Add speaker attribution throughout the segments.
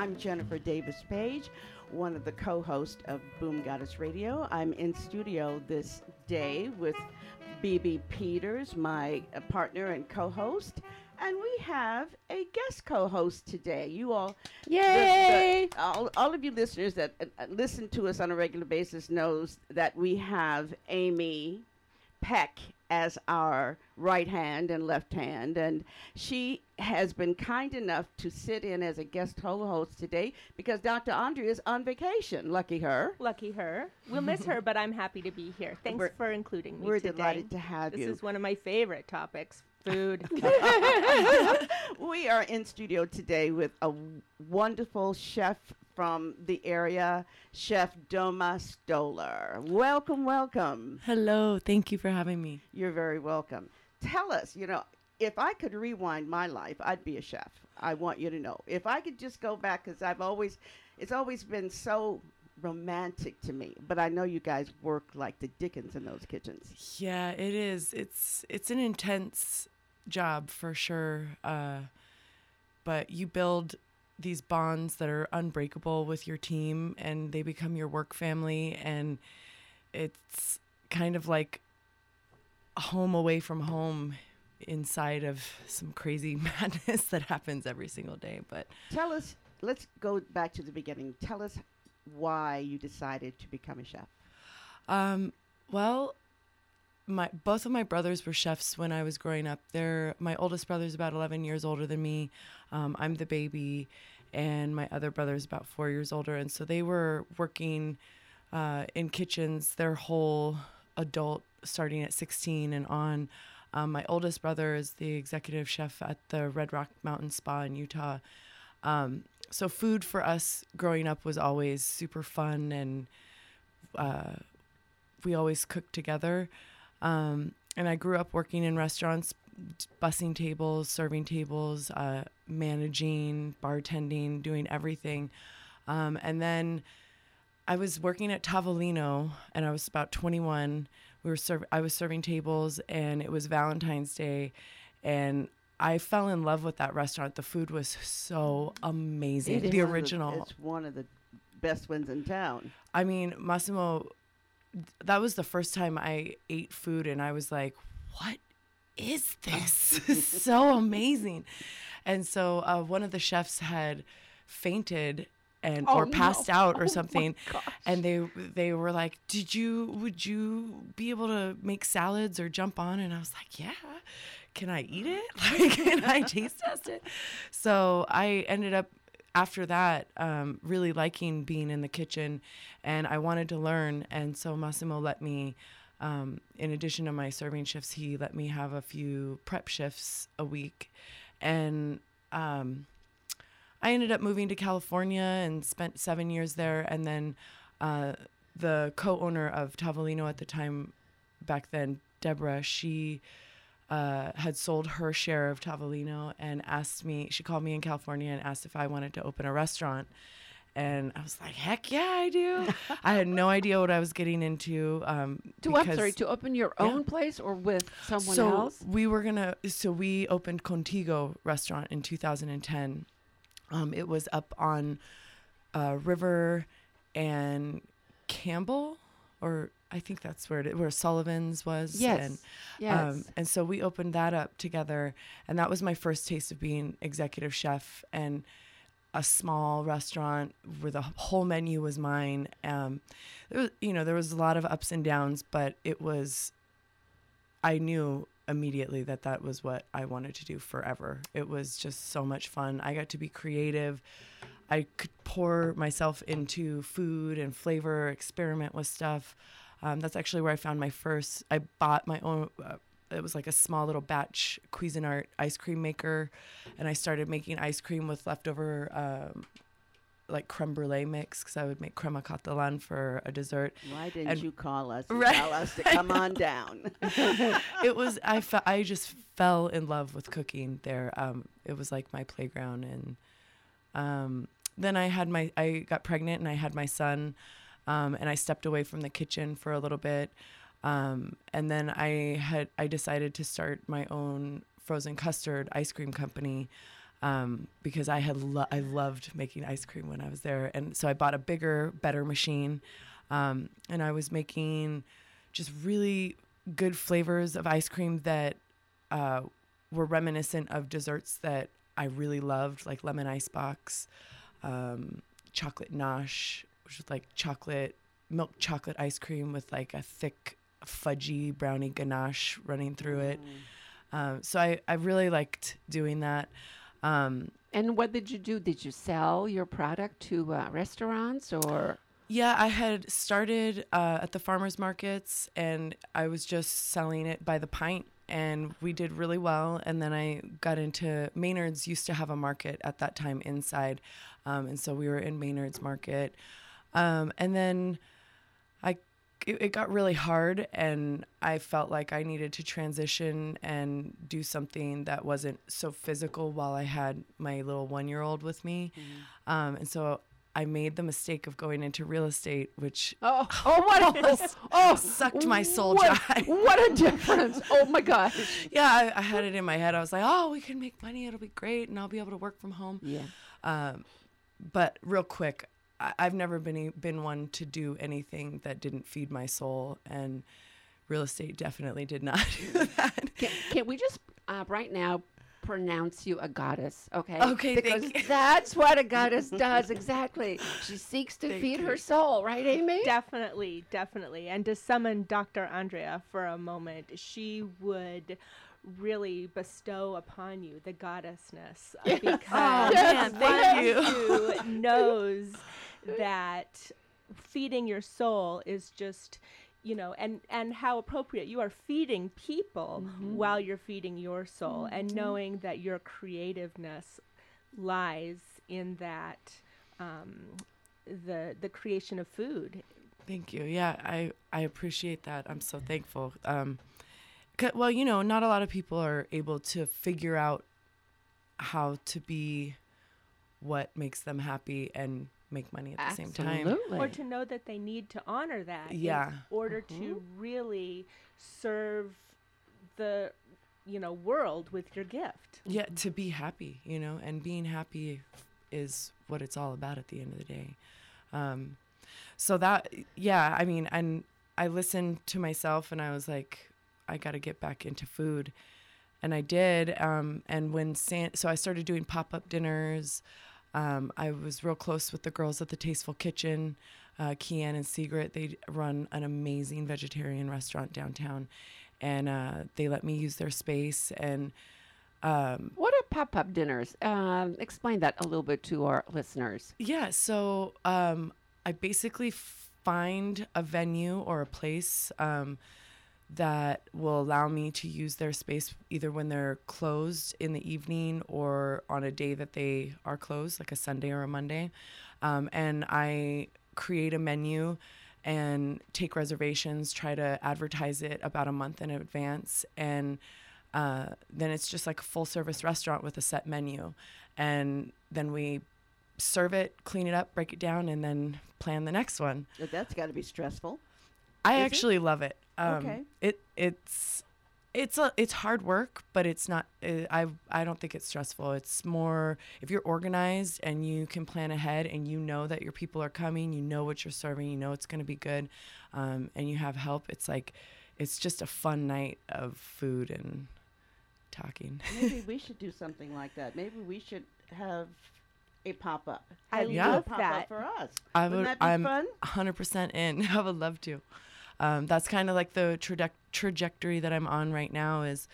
Speaker 1: I'm Jennifer Davis Page, one of the co hosts of Boom Goddess Radio. I'm in studio this day with BB Peters, my uh, partner and co host. And we have a guest co host today. You all, the- the-
Speaker 2: Yay!
Speaker 1: all, all of you listeners that uh, uh, listen to us on a regular basis knows that we have Amy Peck as our right hand and left hand, and she has been kind enough to sit in as a guest co-host today because Dr. Andrea is on vacation. Lucky her.
Speaker 2: Lucky her. We'll miss her, but I'm happy to be here. Thanks
Speaker 1: We're-
Speaker 2: for including me
Speaker 1: We're
Speaker 2: today.
Speaker 1: delighted to have
Speaker 2: This
Speaker 1: you.
Speaker 2: This is one of my favorite topics. Food.
Speaker 1: we are in studio today with a wonderful chef from the area, Chef Doma Stoller. Welcome, welcome.
Speaker 3: Hello, thank you for having me.
Speaker 1: You're very welcome. Tell us, you know, if I could rewind my life, I'd be a chef. I want you to know. If I could just go back, because I've always, it's always been so romantic to me. But I know you guys work like the Dickens in those kitchens.
Speaker 3: Yeah, it is. It's it's an intense job for sure. Uh, but you build these bonds that are unbreakable with your team, and they become your work family, and it's kind of like home away from home inside of some crazy madness that happens every single day. But
Speaker 1: Tell us, let's go back to the beginning. Tell us why you decided to become a chef.
Speaker 3: Um, well, my both of my brothers were chefs when I was growing up. They're my oldest brother's about 11 years older than me. Um, I'm the baby, and my other brother's about four years older. And so they were working uh, in kitchens their whole adult, starting at 16 and on. Um, my oldest brother is the executive chef at the Red Rock Mountain Spa in Utah. Um, so food for us growing up was always super fun and uh, we always cooked together. Um, and I grew up working in restaurants, bussing tables, serving tables, uh, managing, bartending, doing everything. Um, and then I was working at Tavolino, and I was about 21. We were serv- I was serving tables, and it was Valentine's Day, and I fell in love with that restaurant. The food was so amazing.
Speaker 1: It
Speaker 3: the original.
Speaker 1: it's one of the best ones in town.
Speaker 3: I mean, Massimo, that was the first time I ate food, and I was like, "What is this? This so amazing!" And so uh, one of the chefs had fainted and
Speaker 1: Oh,
Speaker 3: or passed
Speaker 1: no.
Speaker 3: out
Speaker 1: Oh,
Speaker 3: or
Speaker 1: my
Speaker 3: something, and they they were like, "Did you? Would you be able to make salads or jump on?" And I was like, "Yeah." Can I eat it? Like, can I taste test it? So I ended up after that, um, really liking being in the kitchen, and I wanted to learn. And so Massimo let me, um, in addition to my serving shifts, he let me have a few prep shifts a week, and um, I ended up moving to California and spent seven years there. And then uh, the co-owner of Tavolino at the time, back then, Deborah, she uh, had sold her share of Tavolino and asked me, she called me in California and asked if I wanted to open a restaurant. And I was like, heck yeah, I do. I had no idea what I was getting into. Um,
Speaker 4: To Sorry, to open your
Speaker 3: Yeah.
Speaker 4: own place or with someone
Speaker 3: so
Speaker 4: else?
Speaker 3: we were gonna. So we opened Contigo restaurant in 2010. Um, it was up on uh, River and Campbell, or I think that's where it, where Sullivan's was.
Speaker 4: Yes.
Speaker 3: And,
Speaker 4: yes.
Speaker 3: um, and so we opened that up together, and that was my first taste of being executive chef and a small restaurant where the whole menu was mine. Um, there was, you know, there was a lot of ups and downs, but it was. I knew immediately that that was what I wanted to do forever. It was just so much fun. I got to be creative. I could pour myself into food and flavor, experiment with stuff. Um, that's actually where I found my first. I bought my own. Uh, it was like a small little batch Cuisinart ice cream maker, and I started making ice cream with leftover um, like creme brulee mix because I would make crema catalan for a dessert.
Speaker 1: Why didn't
Speaker 3: And-
Speaker 1: you call us
Speaker 3: Right.
Speaker 1: tell us to come on down?
Speaker 3: it was I fe- I just fell in love with cooking there. Um, it was like my playground, and um, then I had my I got pregnant and I had my son, um, and I stepped away from the kitchen for a little bit, um, and then I had I decided to start my own frozen custard ice cream company. Um, because I had lo- I loved making ice cream when I was there, and so I bought a bigger, better machine, um, and I was making just really good flavors of ice cream that uh, were reminiscent of desserts that I really loved, like lemon ice box, um, chocolate nosh, which was like chocolate milk chocolate ice cream with like a thick fudgy brownie ganache running through it. Um, so I, I really liked doing that. Um,
Speaker 4: And what did you do? Did you sell your product to uh, restaurants or?
Speaker 3: Yeah, I had started uh, at the farmers markets and I was just selling it by the pint and we did really well. And then I got into Maynard's used to have a market at that time inside. Um, and so we were in Maynard's market. Um, and then I it, it got really hard and I felt like I needed to transition and do something that wasn't so physical while I had my little one year old with me. Um, and so I made the mistake of going into real estate, which
Speaker 4: Oh, oh, what oh,
Speaker 3: sucked my soul
Speaker 4: what,
Speaker 3: dry.
Speaker 4: What a difference! Oh my gosh.
Speaker 3: yeah, I, I had it in my head. I was like, oh, we can make money. It'll be great. And I'll be able to work from home.
Speaker 4: Yeah.
Speaker 3: Um, but real quick, I've never been been one to do anything that didn't feed my soul, and real estate definitely did not do that.
Speaker 4: Can, can we just uh, right now pronounce you a goddess? Okay.
Speaker 3: Okay,
Speaker 4: Because
Speaker 3: thank you.
Speaker 4: that's what a goddess does exactly. She seeks to
Speaker 3: Thank
Speaker 4: feed
Speaker 3: you.
Speaker 4: her soul, right, Amy?
Speaker 2: Definitely, definitely. And to summon Dr. Andrea for a moment, she would really bestow upon you the goddessness uh, because
Speaker 3: Oh, man, thank
Speaker 2: one who knows that feeding your soul is just you know and and how appropriate you are feeding people while you're feeding your soul and knowing that your creativeness lies in that um, the the creation of food
Speaker 3: Thank you. Yeah, I I appreciate that. I'm so thankful. Um, well, you know, not a lot of people are able to figure out how to be what makes them happy and make money at the same time.
Speaker 2: Or to know that they need to honor that
Speaker 3: Yeah.
Speaker 2: in order to really serve the you know world with your gift
Speaker 3: Yeah, to be happy, you know, and being happy is what it's all about at the end of the day. Um, so that, yeah, I mean, and I listened to myself and I was like, I got to get back into food. And I did. Um, and when San, so I started doing pop up dinners. Um, I was real close with the girls at the Tasteful Kitchen, uh, Kian and Sigrid. They run an amazing vegetarian restaurant downtown. And uh, they let me use their space. And um,
Speaker 4: What are pop up dinners? Um, explain that a little bit to our listeners.
Speaker 3: Yeah, so um, I basically find a venue or a place um, that will allow me to use their space either when they're closed in the evening or on a day that they are closed, like a Sunday or a Monday. Um, and I create a menu and take reservations, try to advertise it about a month in advance. And uh, then it's just like a full service restaurant with a set menu. And then we serve it, clean it up, break it down, and then plan the next one.
Speaker 1: But That's got to be stressful.
Speaker 3: I
Speaker 1: Is it?
Speaker 3: actually love it. Um,
Speaker 1: Okay.
Speaker 3: It it's it's a it's hard work, but it's not. Uh, I I don't think it's stressful. It's more if you're organized and you can plan ahead and you know that your people are coming, you know what you're serving, you know it's going to be good, um, and you have help. It's like it's just a fun night of food and talking.
Speaker 1: Maybe we should do something like that. Maybe we should have a pop up.
Speaker 2: I
Speaker 3: Yeah.
Speaker 2: love
Speaker 1: pop
Speaker 2: that.
Speaker 1: up for us.
Speaker 3: I
Speaker 1: Wouldn't that be
Speaker 3: I'm
Speaker 1: fun?
Speaker 3: 100% in. I would love to. Um, that's kind of like the traje- trajectory that I'm on right now. Is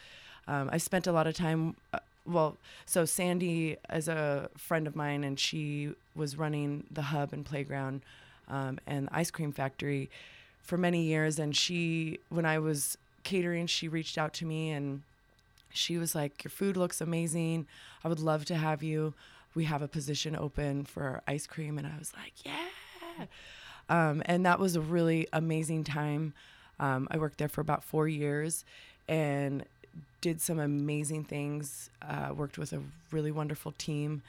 Speaker 3: um, I spent a lot of time. Uh, well, so Sandy is a friend of mine, and she was running the hub and playground um, and ice cream factory for many years. And she, when I was catering, she reached out to me and she was like, "Your food looks amazing. I would love to have you. we have a position open for ice cream. And I was like, yeah. Um, and that was a really amazing time. Um, I worked there for about four years and did some amazing things. Uh, worked with a really wonderful team.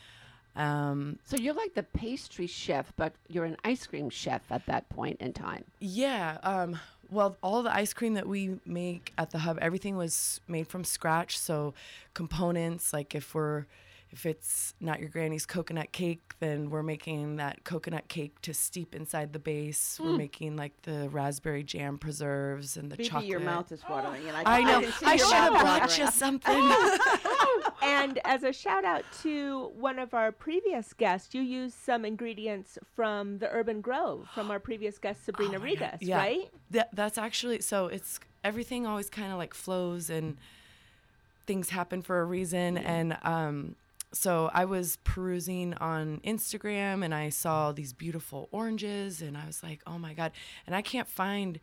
Speaker 3: Um,
Speaker 4: So you're like the pastry chef, but you're an ice cream chef at that point in time.
Speaker 3: Yeah. Um, well, all the ice cream that we make at the hub, everything was made from scratch. So components, like if we're if it's not your granny's coconut cake, then we're making that coconut cake to steep inside the base. We're making like the raspberry jam preserves and the
Speaker 1: Phoebe,
Speaker 3: chocolate.
Speaker 1: your mouth is watering, and I,
Speaker 3: I know.
Speaker 1: can see
Speaker 3: I should have brought
Speaker 1: watering.
Speaker 3: you something.
Speaker 2: and as a shout out to one of our previous guests, you used some ingredients from the Urban Grove from our previous guest Sabrina
Speaker 3: Oh my
Speaker 2: Regas,
Speaker 3: yeah.
Speaker 2: right?
Speaker 3: That, that's actually so. It's everything always kind of like flows and things happen for a reason. And um, so I was perusing on Instagram and I saw these beautiful oranges and I was like, oh my god! And I can't find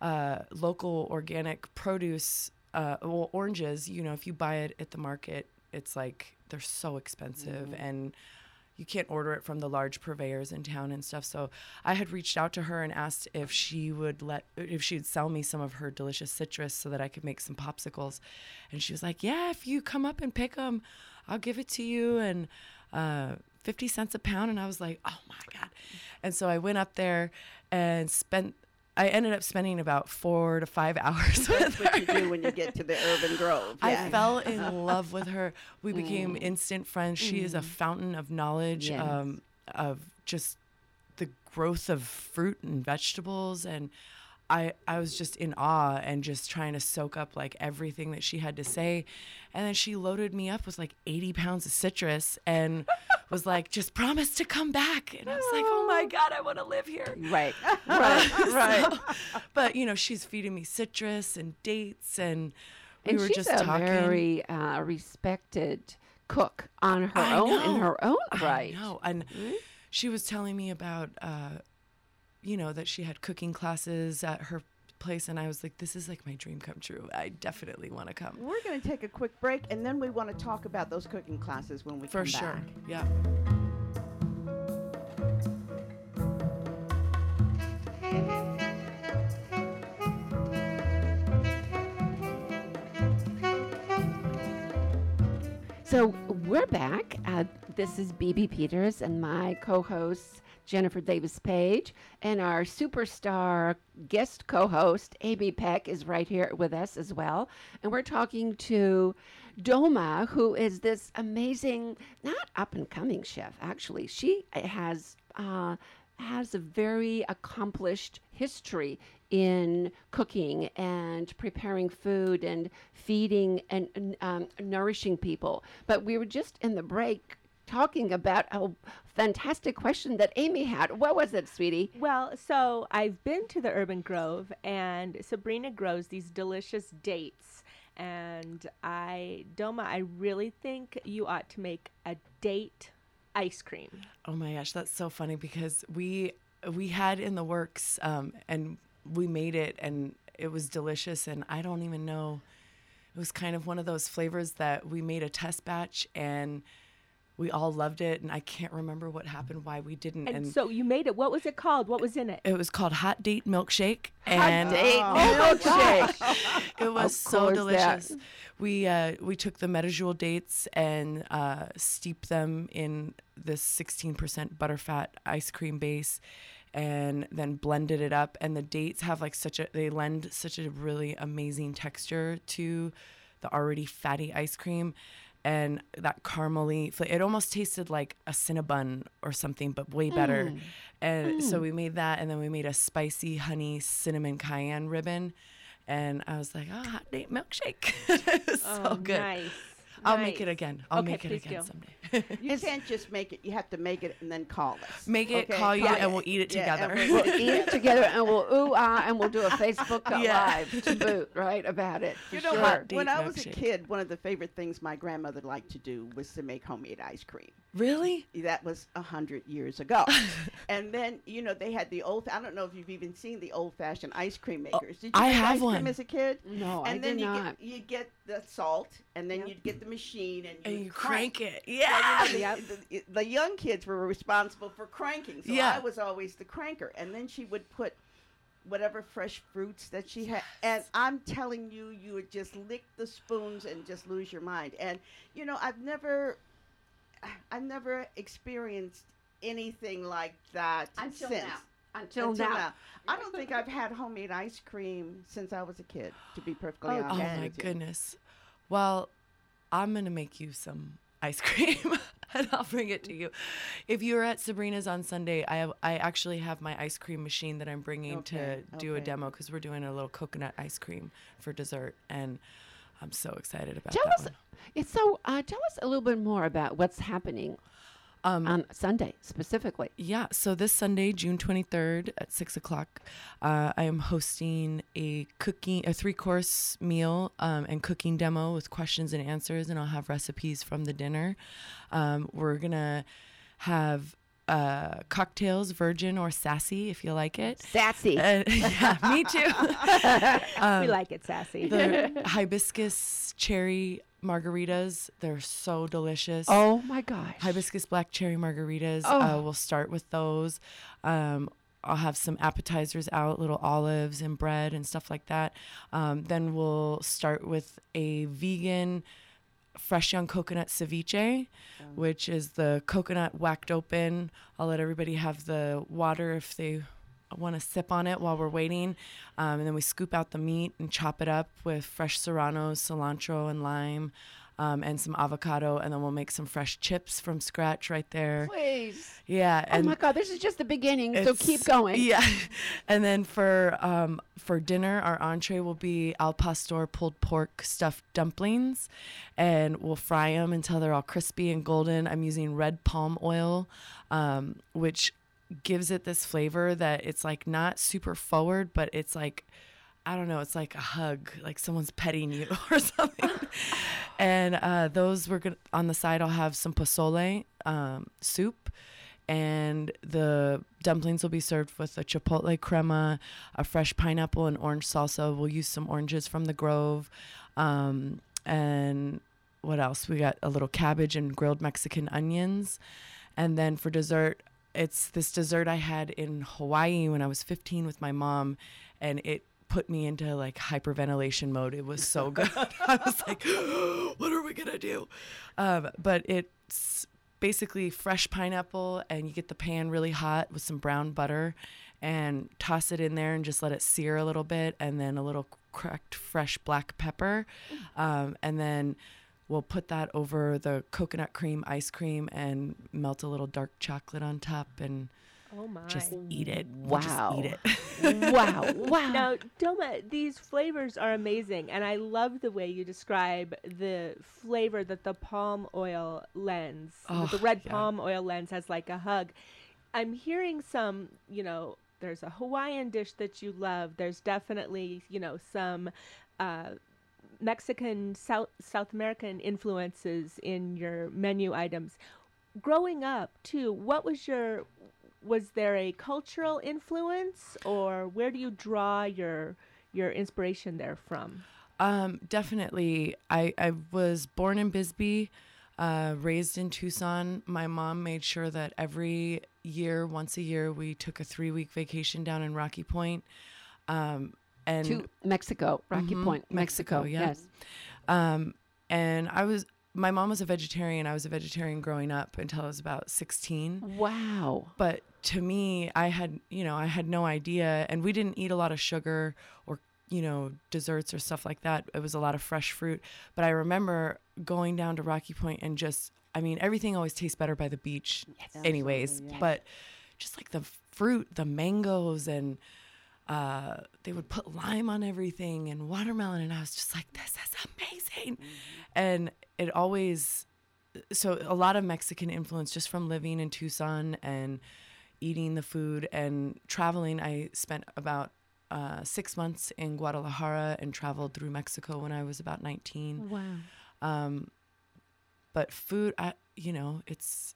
Speaker 3: uh, local organic produce. Uh, well, oranges. You know, if you buy it at the market, it's like they're so expensive and you can't order it from the large purveyors in town and stuff. So I had reached out to her and asked if she would let if she'd sell me some of her delicious citrus so that I could make some popsicles. And she was like, "Yeah, if you come up and pick them, I'll give it to you and uh 50 cents a pound." And I was like, "Oh my god." And so I went up there and spent I ended up spending about 4 to 5 hours with
Speaker 1: That's what you do when you get to the Urban Grove.
Speaker 3: I fell in love with her. We became instant friends. She is a fountain of knowledge,
Speaker 4: Yes.
Speaker 3: um, of just the growth of fruit and vegetables. And I, I was just in awe and just trying to soak up like everything that she had to say. And then she loaded me up with like 80 pounds of citrus and was like, just promise to come back. And I was like, oh my God, I want to live here.
Speaker 4: Right. right. right.
Speaker 3: So- but you know, she's feeding me citrus and dates, and we
Speaker 4: and
Speaker 3: were
Speaker 4: she's
Speaker 3: just
Speaker 4: a
Speaker 3: talking.
Speaker 4: very uh, respected cook on her
Speaker 3: I
Speaker 4: own in her own
Speaker 3: I
Speaker 4: right.
Speaker 3: know, and she was telling me about, uh, you know, that she had cooking classes at her place, and I was like, this is like my dream come true. I definitely want to come.
Speaker 1: We're going to take a quick break, and then we want to talk about those cooking classes when we
Speaker 3: For
Speaker 1: come
Speaker 3: sure.
Speaker 1: back.
Speaker 3: Yeah.
Speaker 4: So we're back. Uh, this is BB Peters and my co-host Jennifer Davis Page, and our superstar guest co-host AB Peck is right here with us as well. And we're talking to Doma, who is this amazing, not up and coming chef. Actually, she has. Uh, has a very accomplished history in cooking and preparing food and feeding and, and, um, nourishing people. But we were just in the break talking about a fantastic question that Amy had. What was it, sweetie?
Speaker 2: Well, so I've been to the Urban Grove, and Sabrina grows these delicious dates. And I, Doma, I really think you ought to make a date ice cream.
Speaker 3: Oh my gosh, that's so funny because we we had in the works um, and we made it and it was delicious and I don't even know it was kind of one of those flavors that we made a test batch and we all loved it and I can't remember what happened why we didn't
Speaker 2: And,
Speaker 3: and,
Speaker 2: so you made it. What was it called? What was in it?
Speaker 3: it was called hot date milkshake and
Speaker 4: Date
Speaker 1: Oh.
Speaker 4: milkshake.
Speaker 3: it was so
Speaker 4: course that-
Speaker 3: delicious. We uh, we took the Medjool dates and uh, steeped them in this 16% butterfat ice cream base, and then blended it up. And the dates have like such a they lend such a really amazing texture to the already fatty ice cream. And that caramely, it almost tasted like a cinnabon or something, but way better. Hmm. And so hmm. we made that, and then we made a spicy honey cinnamon cayenne ribbon and I was like, "Oh, hot date milkshake." it was so
Speaker 2: oh,
Speaker 3: good.
Speaker 2: Nice.
Speaker 3: I'll make it again. I'll
Speaker 2: Okay,
Speaker 3: make it
Speaker 2: please
Speaker 3: again
Speaker 2: do.
Speaker 3: someday.
Speaker 1: You can't just make it. You have to make it and then call us.
Speaker 3: Make it, call you, and we'll eat it
Speaker 1: Yeah,
Speaker 3: together.
Speaker 1: and we'll
Speaker 4: We'll eat it together and we'll ooh ah and we'll do a Facebook
Speaker 3: Yeah.
Speaker 4: live to boot right about it. For
Speaker 1: You know
Speaker 4: sure.
Speaker 1: what?
Speaker 3: Date
Speaker 1: When I was a
Speaker 3: milkshake.
Speaker 1: kid, one of the favorite things my grandmother liked to do was to make homemade ice cream.
Speaker 3: really?
Speaker 1: That was a hundred years ago. and then you know they had the old. I don't know if you've even seen the old-fashioned ice cream makers. Did you
Speaker 3: Oh, I
Speaker 1: make
Speaker 3: have
Speaker 1: ice cream
Speaker 3: one.
Speaker 1: as a kid?
Speaker 4: No, I
Speaker 1: and
Speaker 4: did
Speaker 1: then you
Speaker 4: not.
Speaker 1: get you get the salt, and then
Speaker 4: Yep.
Speaker 1: you get the machine, and you,
Speaker 3: And you crank it. Yeah.
Speaker 1: well, you know,
Speaker 2: Yep.
Speaker 1: the, the, the young kids were responsible for cranking, so
Speaker 3: Yeah.
Speaker 1: I was always the cranker. And then she would put whatever fresh fruits that she had, and I'm telling you, you would just lick the spoons and just lose your mind. And you know, I've never, I've never experienced anything like that
Speaker 4: Until
Speaker 1: since.
Speaker 4: now. Until,
Speaker 1: Until
Speaker 4: now.
Speaker 1: now. I don't think I've had homemade ice cream since I was a kid, to be perfectly
Speaker 2: Oh,
Speaker 1: honest.
Speaker 3: Oh my goodness. Well, I'm gonna make you some ice cream and I'll bring it to you. If you're at Sabrina's on Sunday, I have I actually have my ice cream machine that I'm bringing
Speaker 1: Okay,
Speaker 3: to do a demo because we're doing a little coconut ice cream for dessert, and I'm so excited about
Speaker 4: Tell
Speaker 3: that
Speaker 4: us,
Speaker 3: one.
Speaker 4: it's so. Uh, tell us a little bit more about what's happening
Speaker 3: Um,
Speaker 4: on Sunday specifically.
Speaker 3: Yeah, so this Sunday, June 23rd at 6 o'clock, uh, I am hosting a cooking, a three course meal um, and cooking demo with questions and answers, and I'll have recipes from the dinner. Um, we're going to have uh, cocktails, virgin or sassy, if you like it.
Speaker 4: Sassy.
Speaker 3: Uh, yeah, me too.
Speaker 2: we like it sassy.
Speaker 3: the hibiscus cherry margaritas, they're so delicious.
Speaker 4: oh my gosh.
Speaker 3: hibiscus black cherry margaritas.
Speaker 4: Oh.
Speaker 3: Uh, we'll start with those. Um, I'll have some appetizers out, little olives and bread and stuff like that. Um, then we'll start with a vegan fresh young coconut ceviche, which is the coconut whacked open. I'll let everybody have the water if they want to sip on it while we're waiting. Um, and then we scoop out the meat and chop it up with fresh serranos, cilantro, and lime. Um, and some avocado, and then we'll make some fresh chips from scratch right there.
Speaker 4: Please.
Speaker 3: Yeah,
Speaker 4: Oh my God, this is just the beginning. So keep going.
Speaker 3: Yeah, and then for um, for dinner, our entree will be al pastor pulled pork stuffed dumplings, and we'll fry them until they're all crispy and golden. I'm using red palm oil, um, which gives it this flavor that it's like not super forward, but it's like I don't know, it's like a hug, like someone's petting you or something. and uh, those we're gonna on the side. I'll have some pozole um, soup, and the dumplings will be served with a chipotle crema, a fresh pineapple and orange salsa. We'll use some oranges from the Grove, um, and what else? We got a little cabbage and grilled Mexican onions, and then for dessert. It's this dessert I had in Hawaii when I was 15 with my mom, and it put me into like hyperventilation mode. It was so good. I was like, what are we gonna do? Um, but it's basically fresh pineapple, and you get the pan really hot with some brown butter, and toss it in there and just let it sear a little bit, and then a little cracked fresh black pepper, um, and then we'll put that over the coconut cream ice cream and melt a little dark chocolate on top and
Speaker 2: oh my.
Speaker 3: just eat it. We'll just
Speaker 4: Wow.
Speaker 3: eat it.
Speaker 4: wow. Wow.
Speaker 2: Now, Doma, these flavors are amazing, and I love the way you describe the flavor that the palm oil lens, that the
Speaker 3: Oh,
Speaker 2: red
Speaker 3: yeah.
Speaker 2: palm oil lens has like a hug. I'm hearing some, you know, there's a Hawaiian dish that you love. There's definitely, you know, some uh, Mexican, South South American influences in your menu items. Growing up, too, what was your was there a cultural influence or where do you draw your your inspiration there from?
Speaker 3: Um, definitely. I, I was born in Bisbee, uh, raised in Tucson. My mom made sure that every year, once a year, we took a three week vacation down in Rocky Point. Um, and
Speaker 4: to Mexico, Rocky
Speaker 3: Mhm,
Speaker 4: Point,
Speaker 3: Mexico,
Speaker 4: Mexico.
Speaker 3: yeah.
Speaker 4: Yes.
Speaker 3: Um, and I was, my mom was a vegetarian. I was a vegetarian growing up until I was about 16.
Speaker 4: Wow.
Speaker 3: But to me, I had, you know, I had no idea. And we didn't eat a lot of sugar or, you know, desserts or stuff like that. It was a lot of fresh fruit. But I remember going down to Rocky Point and just, I mean, everything always tastes better by the beach, anyways.
Speaker 1: Absolutely, yeah.
Speaker 3: But just like the fruit, the mangoes, and uh, they would put lime on everything and watermelon. And I was just like, this is amazing. And it always, so a lot of Mexican influence just from living in Tucson and eating the food and traveling. I spent about uh, six months in Guadalajara and traveled through Mexico when I was about 19.
Speaker 4: Wow.
Speaker 3: Um, but food, I, you know, it's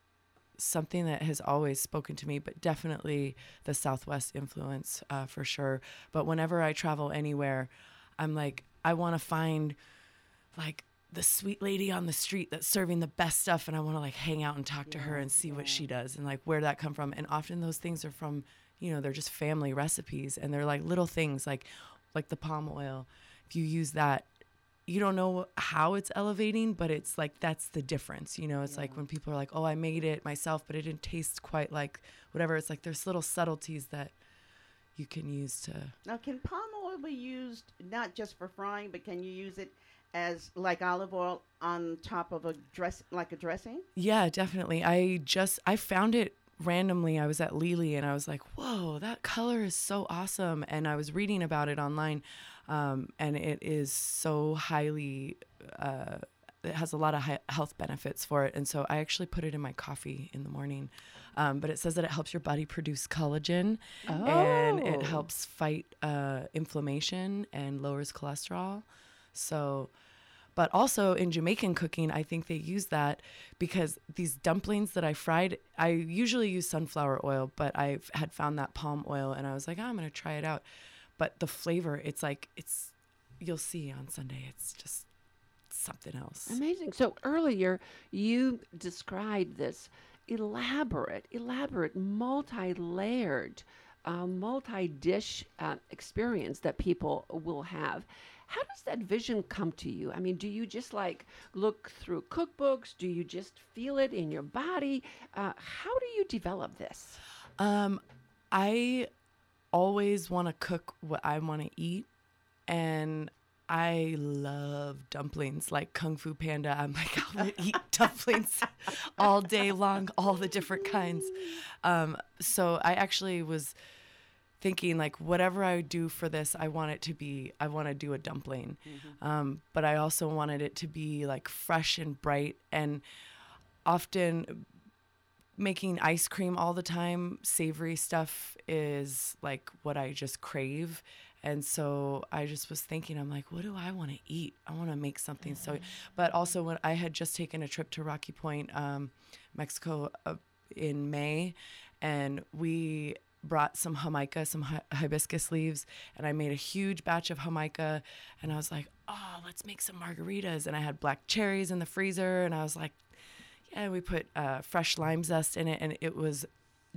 Speaker 3: something that has always spoken to me, but definitely the Southwest influence uh, for sure. But whenever I travel anywhere, I'm like, I want to find like the sweet lady on the street that's serving the best stuff and I want to like hang out and talk to her and see what she does and like where that come from. And often those things are from you know they're just family recipes and they're like little things like like the palm oil. If you use that you don't know how it's elevating but it's like that's the difference you know it's like when people are like oh I made it myself but it didn't taste quite like whatever it's like there's little subtleties that you can use to
Speaker 1: Now, can palm oil be used not just for frying, but can you use it as like olive oil on top of a dress, like a dressing?
Speaker 3: Yeah, definitely. I just I found it randomly. I was at Lee Lee and I was like, "Whoa, that color is so awesome!" And I was reading about it online, um, and it is so highly. Uh, it has a lot of health benefits for it, and so I actually put it in my coffee in the morning. Um, but it says that it helps your body produce collagen, and it
Speaker 4: Oh.
Speaker 3: helps fight uh, inflammation and lowers cholesterol. So, but also in Jamaican cooking, I think they use that because these dumplings that I fried, I usually use sunflower oil, but I had found that palm oil and I was like, oh, I'm going to try it out. But the flavor, it's like, it's, you'll see on Sunday, it's just something else.
Speaker 4: Amazing. So earlier you described this elaborate, elaborate, multi-layered, uh, multi-dish uh, experience that people will have. How does that vision come to you? I mean, do you just like look through cookbooks? Do you just feel it in your body? Uh, how do you develop this?
Speaker 3: Um, I always want to cook what I want to eat, and I love dumplings like Kung Fu Panda. I'm like, I'm gonna eat dumplings all day long, all the different kinds. Um, so I actually was thinking like whatever I do for this, I want it to be. I want to do a dumpling, um, but I also wanted it to be like fresh and bright and often making ice cream all the time, savory stuff is like what I just crave. And so I just was thinking, I'm like, what do I want to eat? I want to make something so. But also, when I had just taken a trip to Rocky Point, um, Mexico, uh, in May, and we brought some jamaica, some hi- hibiscus leaves, and I made a huge batch of jamaica. And I was like, oh, let's make some margaritas. And I had black cherries in the freezer, and I was like, yeah, we put uh, fresh lime zest in it, and it was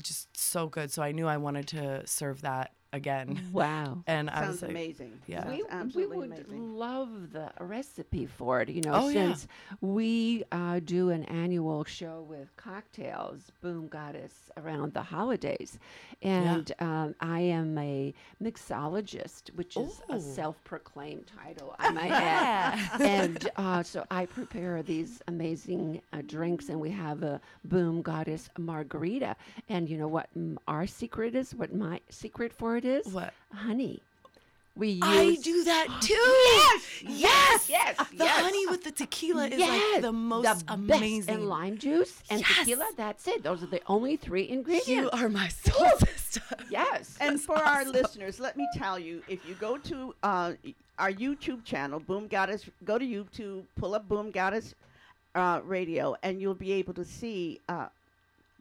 Speaker 3: just so good. So I knew I wanted to serve that again.
Speaker 4: Wow.
Speaker 3: And I
Speaker 1: Sounds
Speaker 3: was like,
Speaker 1: amazing.
Speaker 3: yeah.
Speaker 1: Sounds
Speaker 4: we, we would
Speaker 1: amazing.
Speaker 4: love the recipe for it, you know,
Speaker 3: Oh, yeah.
Speaker 4: since we uh, do an annual show with cocktails, Boom Goddess, around the holidays. And um, I am a mixologist, which is a self proclaimed title, I might add. and uh, so I prepare these amazing uh, drinks, and we have a Boom Goddess margarita. And you know what mm, our secret is? What my secret for it is?
Speaker 3: What?
Speaker 4: Honey. We use
Speaker 3: I do that too.
Speaker 4: yes, yes, yes.
Speaker 3: The
Speaker 4: yes.
Speaker 3: honey with the tequila is
Speaker 4: Yes,
Speaker 3: like the most
Speaker 4: the
Speaker 3: amazing.
Speaker 4: Best. And lime juice and
Speaker 3: Yes.
Speaker 4: tequila. That's it. Those are the only three ingredients.
Speaker 3: you are my soul sister.
Speaker 4: yes.
Speaker 1: And for our listeners, let me tell you, if you go to uh, our YouTube channel, Boom Goddess, go to YouTube, pull up Boom Goddess uh, Radio, and you'll be able to see uh,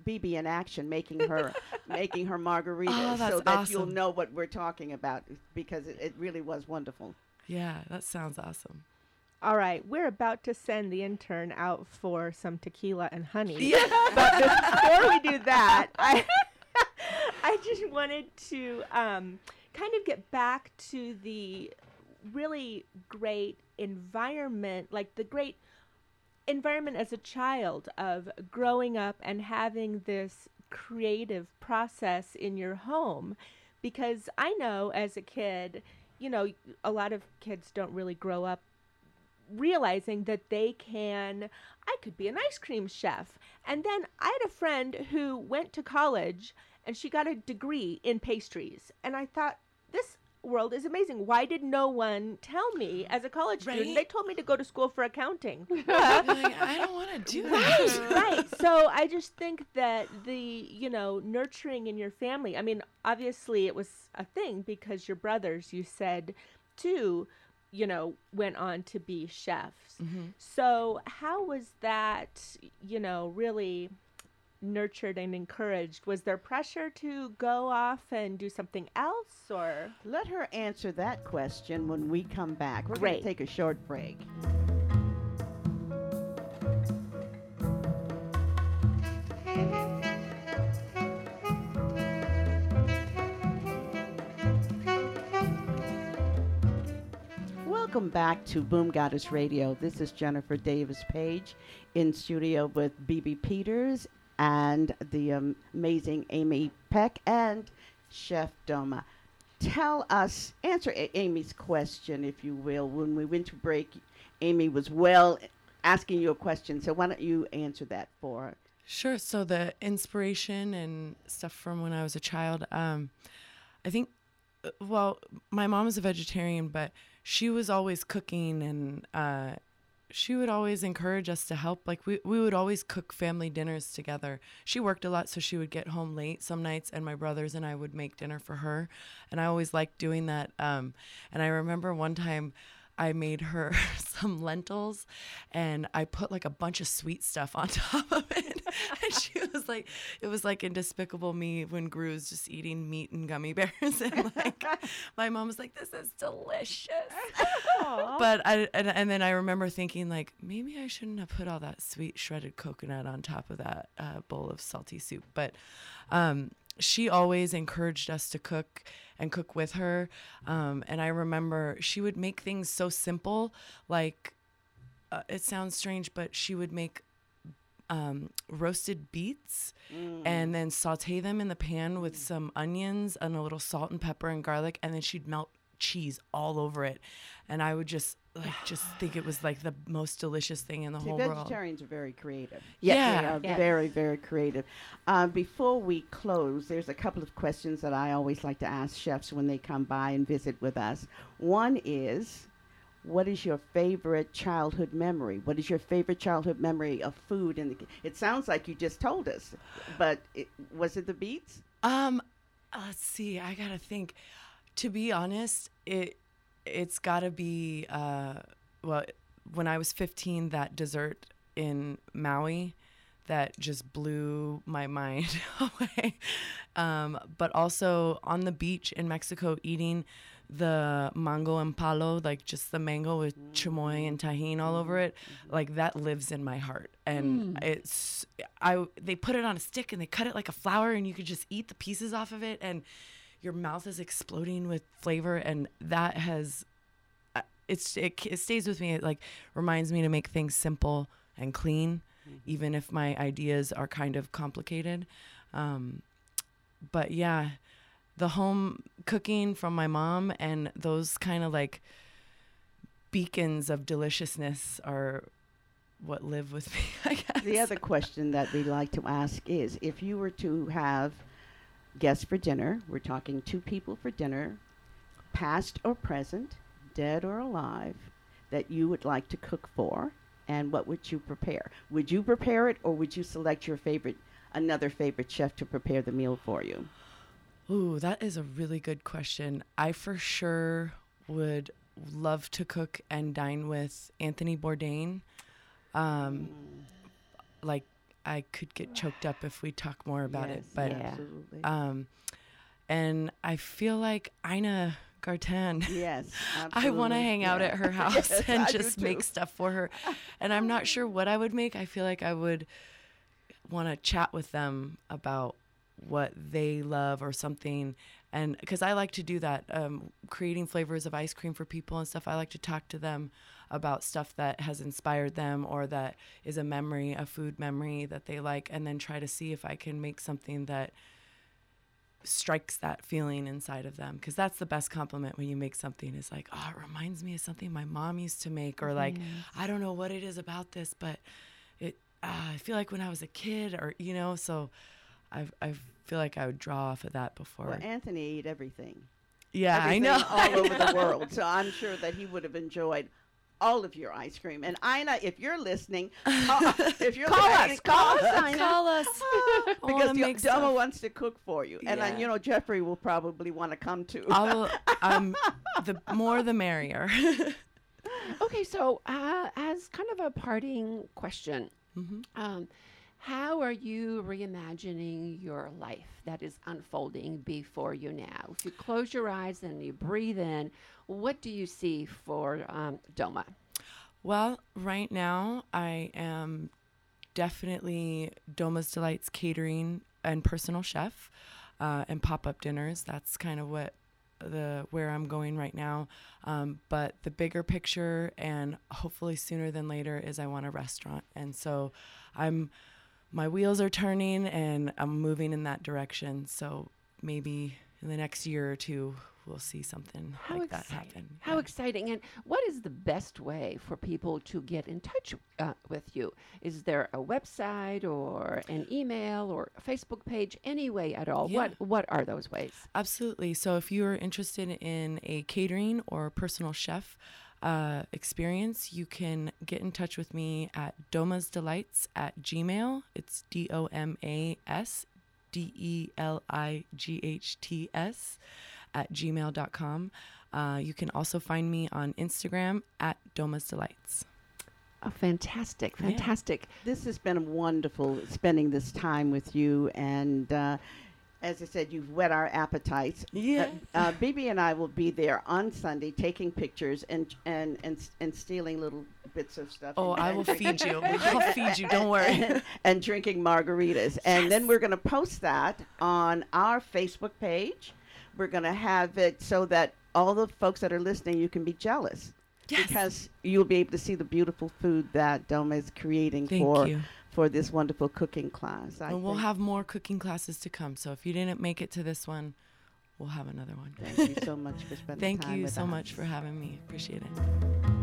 Speaker 1: BB in action making her making her margarita,
Speaker 3: Oh,
Speaker 1: so
Speaker 3: that's
Speaker 1: that you'll know what we're talking about because it, it really was wonderful.
Speaker 3: Yeah, that sounds awesome.
Speaker 2: All right, we're about to send the intern out for some tequila and honey.
Speaker 3: Yeah.
Speaker 2: But before we do that, I I just wanted to um, kind of get back to the really great environment, like the great environment as a child of growing up and having this creative process in your home because I know as a kid, you know, a lot of kids don't really grow up realizing that they can I could be an ice cream chef. And then I had a friend who went to college and she got a degree in pastries. And I thought this world is amazing. Why did no one tell me as a college student? They told me to go to school for accounting.
Speaker 3: Like, I don't want to do that.
Speaker 2: right. So I just think that the, you know, nurturing in your family, I mean, obviously it was a thing because your brothers, you said, too, you know, went on to be chefs. Mm-hmm. So how was that, you know, really nurtured and encouraged? Was there pressure to go off and do something else or?
Speaker 1: Let her answer that question when we come back. We're going to take a short break. Welcome back to Boom Goddess Radio. This is Jennifer Davis Page in studio with BB Peters and the um, amazing Amy Peck and Chef Doma. Tell us, answer A- Amy's question, if you will. When we went to break, Amy was well asking you a question, so why don't you answer that for her?
Speaker 3: Sure. So the inspiration and stuff from when I was a child, um, I think, uh, well, my mom is a vegetarian, but she was always cooking and uh, she would always encourage us to help. Like we, we would always cook family dinners together. She worked a lot, so she would get home late some nights, and my brothers and I would make dinner for her. And I always liked doing that. Um, and I remember one time I made her some lentils and I put like a bunch of sweet stuff on top of it. and she was like, it was like in Despicable Me when Gru's just eating meat and gummy bears. And like, my mom was like, this is delicious. but I, and, and then I remember thinking, like, maybe I shouldn't have put all that sweet shredded coconut on top of that uh, bowl of salty soup. But um, she always encouraged us to cook and cook with her. Um, and I remember she would make things so simple, like uh, it sounds strange, but she would make um, roasted beets and then saute them in the pan with some onions and a little salt and pepper and garlic, and then she'd melt cheese all over it. And I would just like just think it was like the most delicious thing in the
Speaker 1: See,
Speaker 3: whole world.
Speaker 1: vegetarians are very creative.
Speaker 4: Yes,
Speaker 1: They
Speaker 3: Yeah.
Speaker 1: are
Speaker 4: Yes.
Speaker 1: very, very creative. Uh, before we close, there's a couple of questions that I always like to ask chefs when they come by and visit with us. One is, what is your favorite childhood memory? What is your favorite childhood memory of food? And it sounds like you just told us, but it, was it the beets?
Speaker 3: Um, let's see. I gotta think. To be honest, it it's gotta be. Uh, well, when I was 15, that dessert in Maui, that just blew my mind away. Um, but also on the beach in Mexico, eating the mango and palo, like just the mango with chamoy and Tajín all over it, like that lives in my heart. And it's I they put it on a stick and they cut it like a flower and you could just eat the pieces off of it and your mouth is exploding with flavor and that has uh, it's it, it stays with me. It like reminds me to make things simple and clean, even if my ideas are kind of complicated. Um, but yeah, the home cooking from my mom and those kind of like beacons of deliciousness are what live with me. I guess.
Speaker 1: The other question that we like to ask is if you were to have guests for dinner, we're talking two people for dinner, past or present, dead or alive, that you would like to cook for, and what would you prepare? Would you prepare it or would you select your favorite, another favorite chef to prepare the meal for you?
Speaker 3: Ooh, that is a really good question. I for sure would love to cook and dine with Anthony Bourdain. Um, like I could get choked up if we talk more about it, but
Speaker 4: Yeah.
Speaker 1: absolutely.
Speaker 3: um, and I feel like Ina Garten.
Speaker 1: yes. absolutely.
Speaker 3: I want to
Speaker 1: absolutely.
Speaker 3: hang out
Speaker 1: Yeah.
Speaker 3: at her house
Speaker 1: Yes,
Speaker 3: and
Speaker 1: I
Speaker 3: just make stuff for her. And I'm not sure what I would make. I feel like I would want to chat with them about what they love or something. And because I like to do that, um, creating flavors of ice cream for people and stuff, I like to talk to them about stuff that has inspired them or that is a memory, a food memory that they like, and then try to see if I can make something that strikes that feeling inside of them because that's the best compliment when you make something is like oh it reminds me of something my mom used to make or like i don't know what it is about this but it uh, i feel like when i was a kid or you know so i i feel like i would draw off of that before
Speaker 1: Well, Anthony ate everything.
Speaker 3: yeah
Speaker 1: everything
Speaker 3: i know
Speaker 1: all over the world. So I'm sure that he would have enjoyed all of your ice cream. And Ina, if you're listening, call, if you're
Speaker 4: Call
Speaker 1: listening,
Speaker 4: us, call us,
Speaker 1: us.
Speaker 4: Ina.
Speaker 3: call us I
Speaker 1: because
Speaker 3: wanna
Speaker 1: the
Speaker 3: make
Speaker 1: Doma wants to cook for you, and uh,
Speaker 3: Yeah.
Speaker 1: you know Jeffrey will probably want to come too.
Speaker 3: I will, um, the more the merrier.
Speaker 4: Okay, so uh, as kind of a parting question,
Speaker 3: Mhm.
Speaker 4: um, how are you reimagining your life that is unfolding before you now? If you close your eyes and you breathe in, what do you see for um, Doma?
Speaker 3: Well, right now I am definitely Doma's Delights catering and personal chef uh, and pop up dinners. That's kind of what the where I'm going right now. Um, but the bigger picture, and hopefully sooner than later, is I want a restaurant. And so, I'm my wheels are turning, and I'm moving in that direction. So maybe in the next year or two, we'll see something
Speaker 4: How
Speaker 3: like that happen.
Speaker 4: How
Speaker 3: Yeah.
Speaker 4: exciting. And what is the best way for people to get in touch uh, with you? Is there a website or an email or a Facebook page? Any way at all?
Speaker 3: Yeah.
Speaker 4: What What are those ways?
Speaker 3: Absolutely. So if you are interested in a catering or personal chef uh, experience, you can get in touch with me at Doma's Delights at Gmail. It's D O M A S D E L I G H T S at gmail.com. Uh, you can also find me on Instagram at Doma's Delights.
Speaker 4: Oh, fantastic,
Speaker 3: Yeah.
Speaker 4: fantastic.
Speaker 1: This has been wonderful spending this time with you. And uh, as I said, you've whet our appetites.
Speaker 3: Yeah.
Speaker 1: Uh, uh, BB and I will be there on Sunday taking pictures and and and, and stealing little bits of stuff.
Speaker 3: Oh, I will feed you. I'll feed you. Don't worry.
Speaker 1: and, and drinking margaritas. And then we're going to post that on our Facebook page. We're going to have it so that all the folks that are listening, you can be jealous.
Speaker 3: Yes.
Speaker 1: Because you'll be able to see the beautiful food that Doma is creating
Speaker 3: Thank
Speaker 1: for
Speaker 3: you.
Speaker 1: For this wonderful cooking class. I
Speaker 3: And we'll have more cooking classes to come. So if you didn't make it to this one, we'll have another one.
Speaker 1: Thank you so much for spending
Speaker 3: Thank you so
Speaker 1: us.
Speaker 3: much for having me. Appreciate it.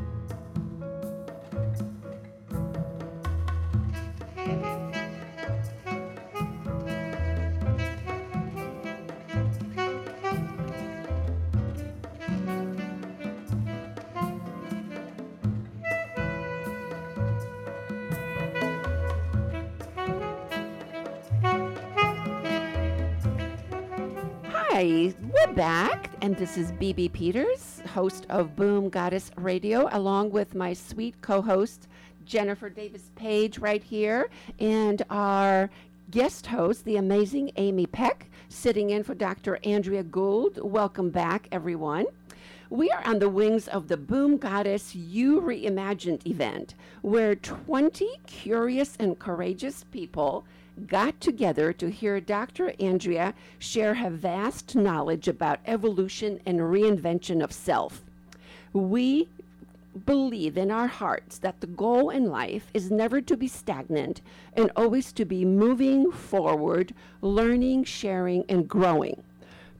Speaker 4: And this is BB Peters, host of Boom Goddess Radio, along with my sweet co host, Jennifer Davis Page, right here, and our guest host, the amazing Amy Peck, sitting in for Dr. Andrea Gould. Welcome back, everyone. We are on the wings of the Boom Goddess You Reimagined event, where 20 curious and courageous people got together to hear Dr. Andrea share her vast knowledge about evolution and reinvention of self. We believe in our hearts that the goal in life is never to be stagnant and always to be moving forward, learning, sharing, and growing.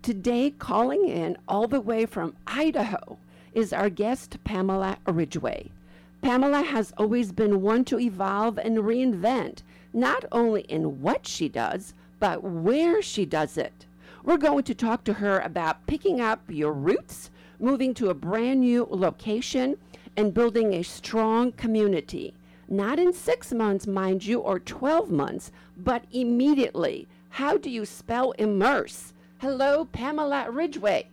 Speaker 4: Today, calling in all the way from Idaho is our guest, Pamela Ridgway. Pamela has always been one to evolve and reinvent, not only in what she does, but where she does it. We're going to talk to her about picking up your roots, moving to a brand new location, and building a strong community. Not in six months, mind you, or 12 months, but immediately. How do you spell immerse? Hello, Pamela Ridgway.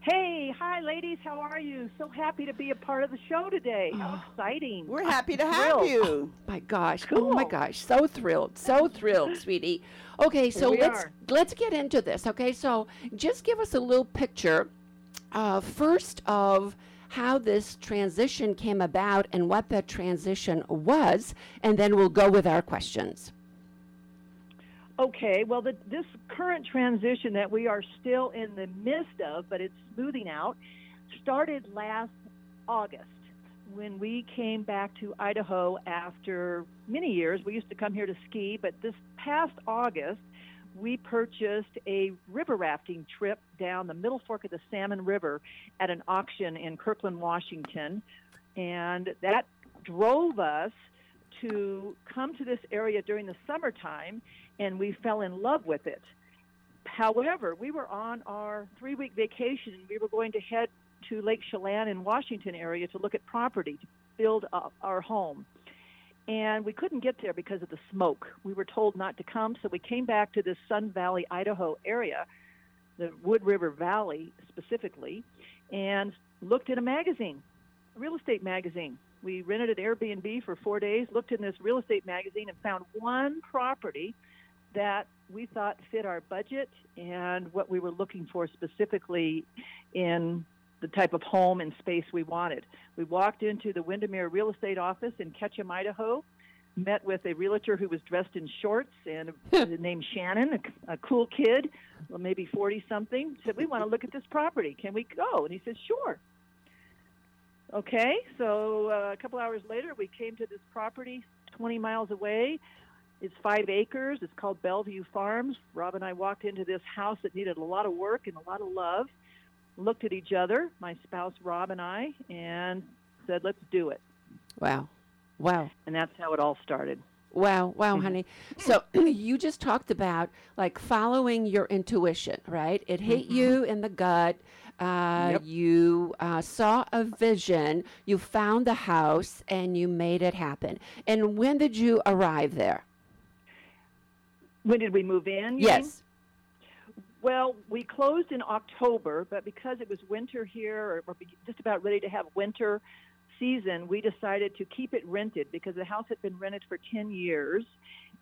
Speaker 5: Hey, hi, ladies. How are you? So happy to be a part of the show today. How exciting!
Speaker 1: We're happy to have you.
Speaker 4: My gosh. Oh my gosh. So thrilled. So thrilled, sweetie. Okay, so
Speaker 5: we
Speaker 4: let's
Speaker 5: are.
Speaker 4: let's get into this. Okay, so just give us a little picture uh, first of how this transition came about and what that transition was, and then we'll go with our questions.
Speaker 5: Okay, well, the, this current transition that we are still in the midst of, but it's smoothing out, started last August when we came back to Idaho after many years. We used to come here to ski, but this past August, we purchased a river rafting trip down the middle fork of the Salmon River at an auction in Kirkland, Washington. And that drove us to come to this area during the summertime, and we fell in love with it. However, we were on our three week vacation, and we were going to head to Lake Chelan in Washington area to look at property to build up our home. And we couldn't get there because of the smoke. We were told not to come, so we came back to this Sun Valley, Idaho area, the Wood River Valley specifically, and looked at a magazine, a real estate magazine. We rented an Airbnb for four days, looked in this real estate magazine, and found one property that we thought fit our budget and what we were looking for specifically in the type of home and space we wanted. We walked into the Windermere real estate office in Ketchum, Idaho, met with a realtor who was dressed in shorts and named Shannon, a, a cool kid, well, maybe 40 something, said, We want to look at this property. Can we go? And he said, Sure. Okay, so uh, a couple hours later, we came to this property 20 miles away. It's five acres. It's called Bellevue Farms. Rob and I walked into this house that needed a lot of work and a lot of love. Looked at each other, my spouse Rob and I, and said, "Let's do it."
Speaker 4: Wow. Wow.
Speaker 5: And that's how it all started.
Speaker 4: Wow, wow, honey. So you just talked about like following your intuition, right? It hit you in the gut. Uh,
Speaker 5: Yep.
Speaker 4: You uh, saw a vision. You found the house, and you made it happen. And when did you arrive there?
Speaker 5: When did we move in? you mean?
Speaker 4: Yes.
Speaker 5: Well, we closed in October, but because it was winter here, or, or just about ready to have winter season, we decided to keep it rented because the house had been rented for 10 years,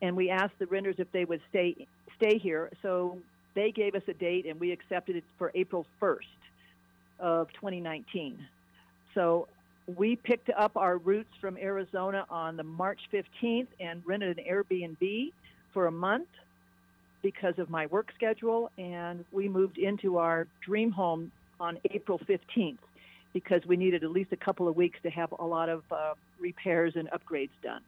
Speaker 5: and we asked the renters if they would stay stay here. So they gave us a date, and we accepted it for April 1st of 2019. So we picked up our roots from Arizona on the March 15th and rented an Airbnb for a month because of my work schedule, and we moved into our dream home on April 15th because we needed at least a couple of weeks to have a lot of uh, repairs and upgrades done.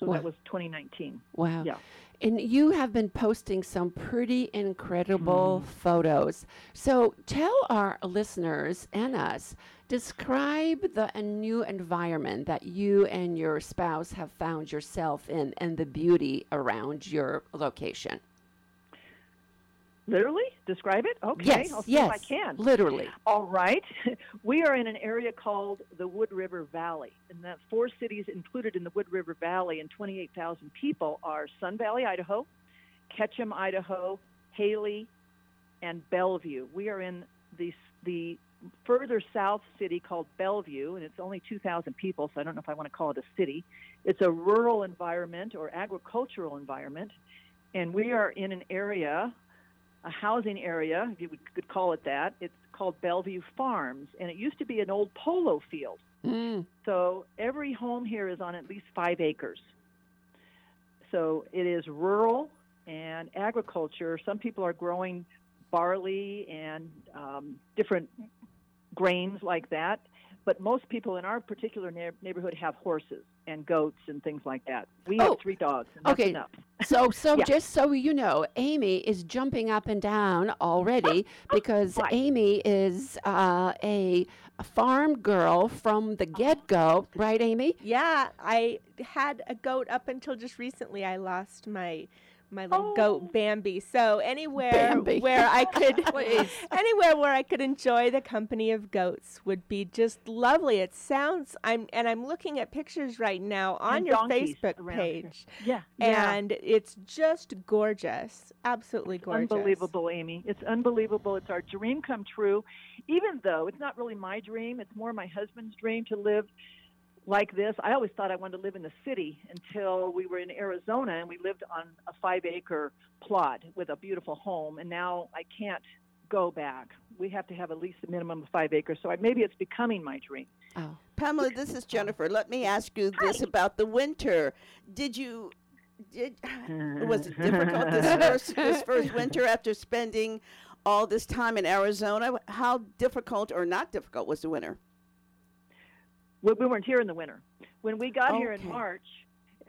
Speaker 5: So
Speaker 4: Wow.
Speaker 5: that was 2019.
Speaker 4: Wow.
Speaker 5: Yeah.
Speaker 4: And you have been posting some pretty incredible mm. photos. So tell our listeners and us, describe the a new environment that you and your spouse have found yourself in and the beauty around your location.
Speaker 5: Literally describe it. Okay,
Speaker 4: yes,
Speaker 5: I'll see
Speaker 4: yes.
Speaker 5: if I can.
Speaker 4: Literally.
Speaker 5: All right. We are in an area called the Wood River Valley, and the four cities included in the Wood River Valley and 28,000 people are Sun Valley, Idaho, Ketchum, Idaho, Hailey, and Bellevue. We are in the the further south city called Bellevue, and it's only 2,000 people, so I don't know if I want to call it a city. It's a rural environment or agricultural environment, and we are in an area a housing area, if you would- could call it that. It's called Bellevue Farms, and it used to be an old polo field.
Speaker 4: Mm.
Speaker 5: So every home here is on at least five acres. So it is rural and agriculture. Some people are growing barley and um, different grains like that, but most people in our particular neigh- neighborhood have horses and goats and things like that. We
Speaker 4: Oh,
Speaker 5: have three dogs. And
Speaker 4: okay. So, so
Speaker 5: Yeah.
Speaker 4: just so you know, Amy is jumping up and down already because
Speaker 5: Right.
Speaker 4: Amy is uh, a, a farm girl from the get go, right, Amy?
Speaker 2: Yeah, I had a goat up until just recently. I lost my my little
Speaker 5: Oh.
Speaker 2: goat Bambi. So anywhere
Speaker 4: Bambi.
Speaker 2: where I could anywhere where I could enjoy the company of goats would be just lovely. It sounds I'm and I'm looking at pictures right now on
Speaker 5: And
Speaker 2: your Facebook
Speaker 5: here.
Speaker 2: page.
Speaker 5: Yeah. yeah.
Speaker 2: And it's just gorgeous. Absolutely gorgeous.
Speaker 5: Unbelievable, Amy. It's unbelievable. It's our dream come true. Even though it's not really my dream, it's more my husband's dream to live like this. I always thought I wanted to live in the city until we were in Arizona and we lived on a five acre plot with a beautiful home. And now I can't go back. We have to have at least a minimum of five acres. So I, maybe it's becoming my dream.
Speaker 4: Oh,
Speaker 1: Pamela, this is Jennifer. Let me ask you this about the winter. Did you did was it difficult this first this first winter after spending all this time in Arizona? How difficult or not difficult was the winter?
Speaker 5: We, we weren't here in the winter. When we got here in March,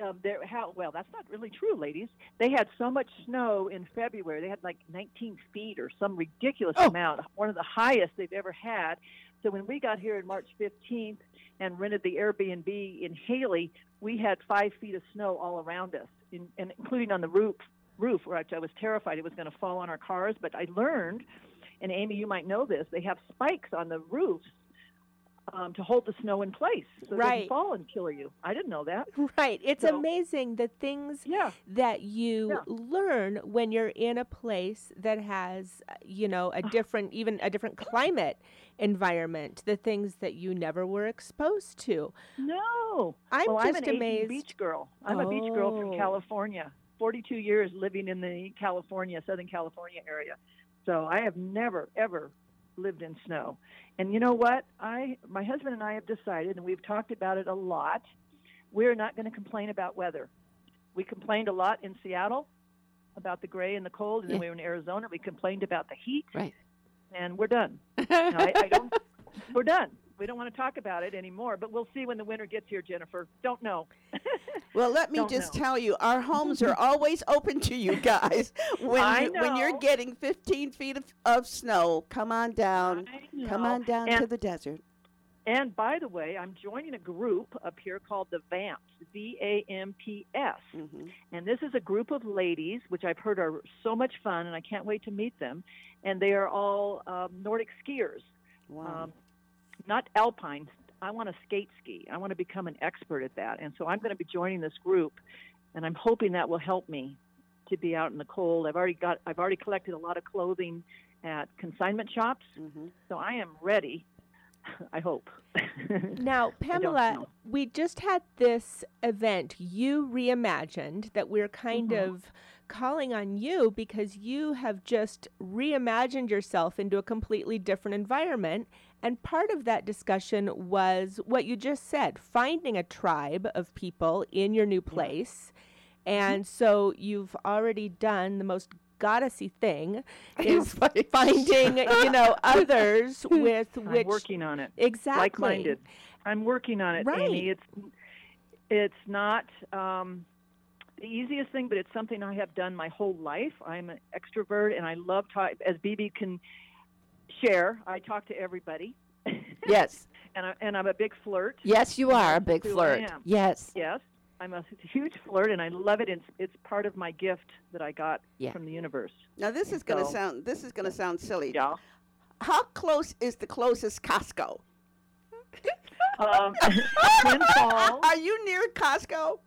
Speaker 5: um, there how well that's not really true, ladies. They had so much snow in February. They had like 19 feet or some ridiculous
Speaker 4: Oh.
Speaker 5: amount, one of the highest they've ever had. So when we got here in March 15th and rented the Airbnb in Hailey, we had five feet of snow all around us, in, and including on the roof. Roof, which I was terrified it was going to fall on our cars. But I learned, and Amy, you might know this. They have spikes on the roofs um, to hold the snow in place so it doesn't fall and kill you. I didn't know that.
Speaker 2: Right. It's
Speaker 5: So-
Speaker 2: amazing the things
Speaker 5: Yeah.
Speaker 2: that you
Speaker 5: Yeah.
Speaker 2: learn when you're in a place that has, you know, a different, even a different climate environment, the things that you never were exposed to.
Speaker 5: No.
Speaker 2: I'm
Speaker 5: well, I'm
Speaker 2: just
Speaker 5: Asian
Speaker 2: amazed.
Speaker 5: beach girl. I'm a beach girl from
Speaker 2: Oh.
Speaker 5: California. 42 years living in the California, Southern California area. So I have never ever lived in snow. And you know what? I my husband and I have decided and we've talked about it a lot we're not going to complain about weather. We complained a lot in Seattle about the gray and the cold, and then we were in Arizona. We complained about the heat,
Speaker 4: Right.
Speaker 5: and we're done. I, I don't. We're done. We don't want to talk about it anymore. But we'll see when the winter gets here, Jennifer. Don't know.
Speaker 1: Well, let me
Speaker 5: Don't
Speaker 1: just
Speaker 5: know.
Speaker 1: tell you, our homes are always open to you guys. When you, when you're getting 15 feet of, of snow, come on down. Come on down
Speaker 5: and,
Speaker 1: to the desert.
Speaker 5: And by the way, I'm joining a group up here called the VAMPS, V A M P S.
Speaker 1: hmm
Speaker 5: And this is a group of ladies, which I've heard are so much fun, and I can't wait to meet them. And they are all um, Nordic skiers,
Speaker 1: Wow.
Speaker 5: um, not alpine. I want to skate ski. I want to become an expert at that. And so I'm going to be joining this group, and I'm hoping that will help me to be out in the cold. I've already got. I've already collected a lot of clothing at consignment shops,
Speaker 1: hmm
Speaker 5: so I am ready. I hope.
Speaker 2: Now, Pamela, we just had this event you reimagined that we're kind
Speaker 5: Mhm.
Speaker 2: of calling on you because you have just reimagined yourself into a completely different environment. And part of that discussion was what you just said finding a tribe of people in your new place. And so you've already done the most goddessy thing is finding, you know, others with
Speaker 5: I'm
Speaker 2: which
Speaker 5: working on it.
Speaker 2: exactly
Speaker 5: like-minded. I'm working on it,
Speaker 2: Right.
Speaker 5: Amy. It's it's not um, the easiest thing, but it's something I have done my whole life. I'm an extrovert, and I love talk. As BB can share, I talk to everybody,
Speaker 4: Yes.
Speaker 5: and I, and I'm a big flirt.
Speaker 4: Yes, you are a big
Speaker 5: Who I
Speaker 4: flirt.
Speaker 5: am.
Speaker 4: Yes.
Speaker 5: Yes, I'm a huge flirt, and I love it. It's it's part of my gift that I got
Speaker 4: Yeah.
Speaker 5: from the universe.
Speaker 1: Now this is going to sound this is going to sound silly.
Speaker 5: Yeah.
Speaker 1: How close is the closest Costco?
Speaker 5: Um, Twin Falls.
Speaker 1: Are you near Costco?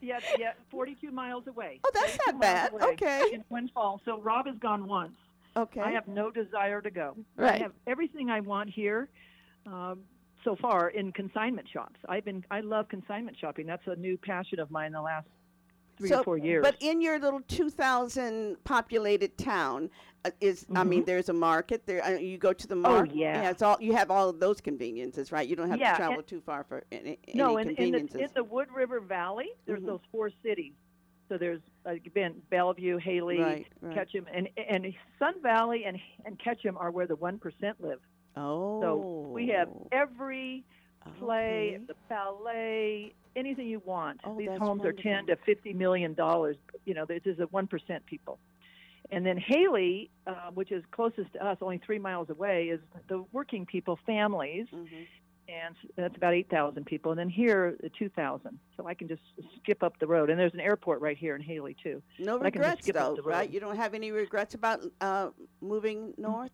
Speaker 5: Yeah, yeah, 42 miles away.
Speaker 1: Oh, that's not bad.
Speaker 5: away
Speaker 1: Okay.
Speaker 5: In Twin Falls. So Rob has gone once.
Speaker 1: Okay.
Speaker 5: I have no desire to go.
Speaker 4: Right.
Speaker 5: I have everything I want here um, so far in consignment shops. I've been I love consignment shopping. That's a new passion of mine the last three
Speaker 1: so,
Speaker 5: or four years.
Speaker 1: But in your little 2,000 populated town, uh, is I mean, there's a market there. Uh, you go to the market.
Speaker 5: Mm-hmm. Oh, yeah.
Speaker 1: it's all you have all of those conveniences, right? You don't have
Speaker 5: Yeah,
Speaker 1: to travel too far for any,
Speaker 5: no,
Speaker 1: any
Speaker 5: in, in, the,
Speaker 1: conveniences.
Speaker 5: in the Wood River Valley, there's
Speaker 1: Mhm.
Speaker 5: those four cities. So there's uh, again Bellevue, Hailey,
Speaker 1: right, right.
Speaker 5: Ketchum, and and Sun Valley and and Ketchum are where the one percent live.
Speaker 1: oh.
Speaker 5: So we have every play,
Speaker 1: okay.
Speaker 5: the ballet, anything you want.
Speaker 1: Oh,
Speaker 5: These homes are ten to fifty million dollars. You know, this is a one percent people. And then Hailey, uh, which is closest to us, only three miles away, is the working people families,
Speaker 1: Mhm.
Speaker 5: And that's about eight thousand people. And then here, the two thousand. So I can just skip up the road. And there's an airport right here in Hailey too.
Speaker 1: No
Speaker 5: I can just
Speaker 1: regrets,
Speaker 5: skip up
Speaker 1: though,
Speaker 5: the
Speaker 1: right? You don't have any regrets about uh, moving north?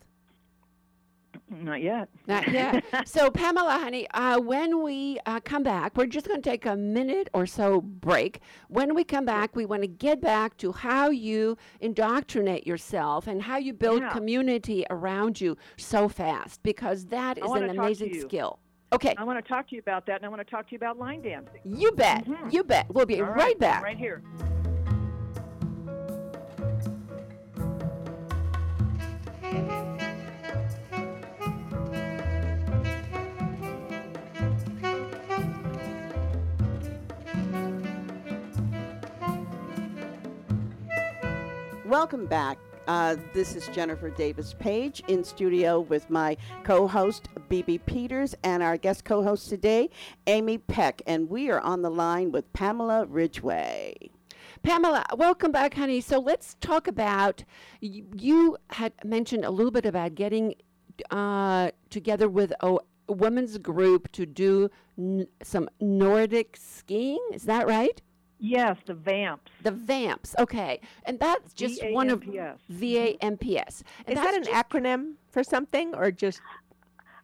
Speaker 5: Not yet.
Speaker 4: Not yet. so, Pamela, honey, uh, when we uh, come back, we're just going to take a minute or so break. When we come back, we want to get back to how you indoctrinate yourself and how you build
Speaker 5: Yeah.
Speaker 4: community around you so fast, because that
Speaker 5: I
Speaker 4: is an
Speaker 5: talk to
Speaker 4: amazing
Speaker 5: you.
Speaker 4: skill. Okay,
Speaker 5: I want to talk to you about that, and I want to talk to you about line dancing.
Speaker 4: you bet.
Speaker 5: Mhm.
Speaker 4: You bet. We'll be
Speaker 5: All
Speaker 4: right, back.
Speaker 5: Right here.
Speaker 1: Welcome back. Uh, this is Jennifer Davis Page in studio with my co host, BB Peters, and our guest co host today, Amy Peck. And we are on the line with Pamela Ridgway.
Speaker 4: Pamela, welcome back, honey. So let's talk about y- you had mentioned a little bit about getting uh, together with a, women's group to do n- some Nordic skiing. Is that right?
Speaker 5: Yes, the Vamps.
Speaker 4: The Vamps. Okay, and that's just one of
Speaker 5: VAMPS.
Speaker 4: VAMPS. And
Speaker 2: Is that
Speaker 4: that's
Speaker 2: an
Speaker 4: just-
Speaker 2: acronym for something or just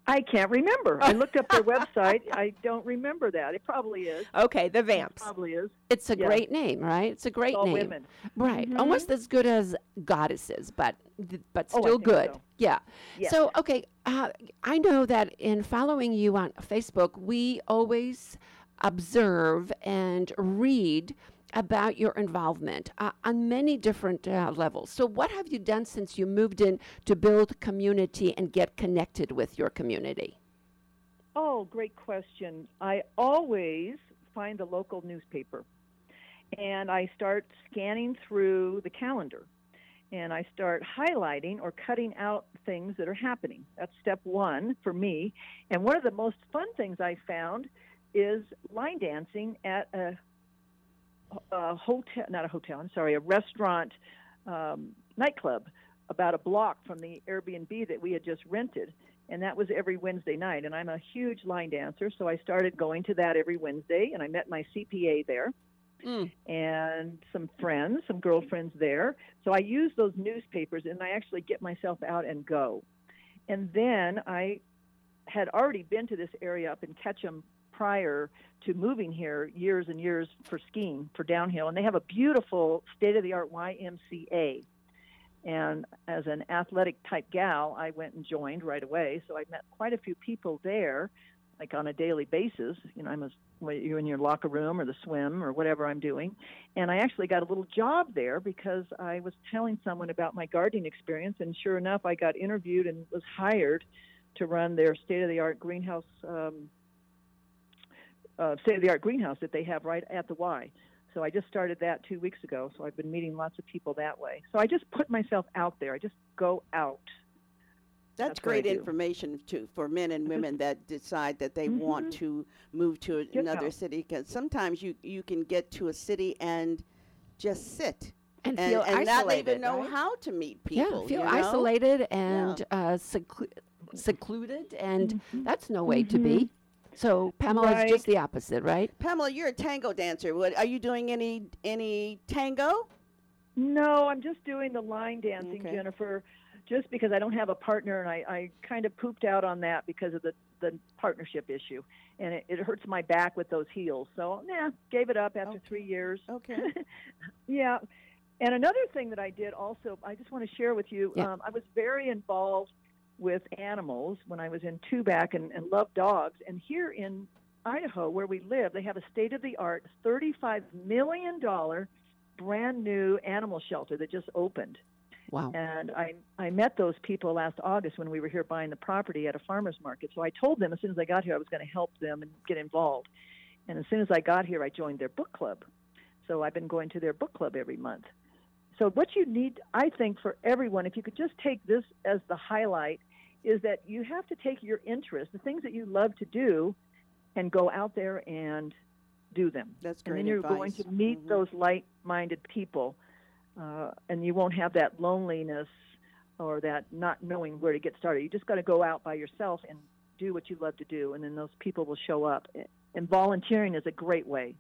Speaker 5: I can't remember. I looked up their website. I don't remember that. It probably is.
Speaker 2: okay, the Vamps?
Speaker 5: Probably is.
Speaker 4: It's a
Speaker 5: yeah.
Speaker 4: great name, right? It's a great
Speaker 5: all
Speaker 4: name,
Speaker 5: women.
Speaker 4: right? Almost as good as goddesses, but but
Speaker 5: Oh,
Speaker 4: still
Speaker 5: think
Speaker 4: good.
Speaker 5: so.
Speaker 4: Yeah.
Speaker 5: Yes.
Speaker 4: So, okay, uh, I know that in following you on Facebook, we always observe and read about your involvement uh, on many different uh, levels. So, what have you done since you moved in to build community and get connected with your community?
Speaker 5: Oh, great question. I always find the local newspaper. And I start scanning through the calendar and I start highlighting or cutting out things that are happening. That's step one for me. And one of the most fun things I found is line dancing at a, a hotel, not a hotel, I'm sorry, a restaurant um, nightclub about a block from the Airbnb that we had just rented. And that was every Wednesday night. And I'm a huge line dancer, so I started going to that every Wednesday, and I met my CPA there. Mm. and some friends, some girlfriends there. So I use those newspapers and I actually get myself out and go. And then I had already been to this area up in Ketchum prior to moving here years and years for skiing, for downhill. And they have a beautiful state of the art YMCA. And as an athletic type gal, I went and joined right away. So I met quite a few people there, like on a daily basis. You know, I'm a you're in your locker room or the swim or whatever I'm doing. And I actually got a little job there because I was telling someone about my gardening experience, and sure enough, I got interviewed and was hired to run their state of the art greenhouse, um, uh, state of the art greenhouse that they have right at the Y. So I just started that two weeks ago. So I've been meeting lots of people that way. So I just put myself out there. I just go out.
Speaker 1: That's, That's great information too for men and women that decide that they mm-hmm. want to move to get another out. city. Because sometimes you you can get to a city and just sit
Speaker 4: and, and feel and
Speaker 1: not even know right? how to meet people.
Speaker 4: Yeah, feel
Speaker 1: you know?
Speaker 4: isolated and yeah. uh, seclu- secluded, and mm-hmm. that's no way mm-hmm. to be. So Pamela right. is just the opposite, right?
Speaker 1: Pamela, you're a tango dancer. What are you doing? Any any tango?
Speaker 5: No, I'm just doing the line dancing, okay. Jennifer just because I don't have a partner, and I, I kind of pooped out on that because of the the partnership issue, and it, it hurts my back with those heels. So, yeah, gave it up after
Speaker 1: okay.
Speaker 5: three years.
Speaker 1: Okay.
Speaker 5: yeah, and another thing that I did also, I just want to share with you. Yeah. Um, I was very involved with animals when I was in Tubac and, and loved dogs. And here in Idaho, where we live, they have a state of the art, $35 million brand new animal shelter that just opened.
Speaker 4: Wow.
Speaker 5: And I, I met those people last August when we were here buying the property at a farmer's market. So I told them as soon as I got here I was going to help them and get involved. And as soon as I got here, I joined their book club. So I've been going to their book club every month. So what you need, I think, for everyone, if you could just take this as the highlight, is that you have to take your interest, the things that you love to do, and go out there and do them.
Speaker 1: That's great.
Speaker 5: And then you're
Speaker 1: advice.
Speaker 5: going to meet mm-hmm. those like-minded people uh, and you won't have that loneliness or that not knowing where to get started. You just got to go out by yourself and do what you love to do, and then those people will show up. And volunteering is a great way.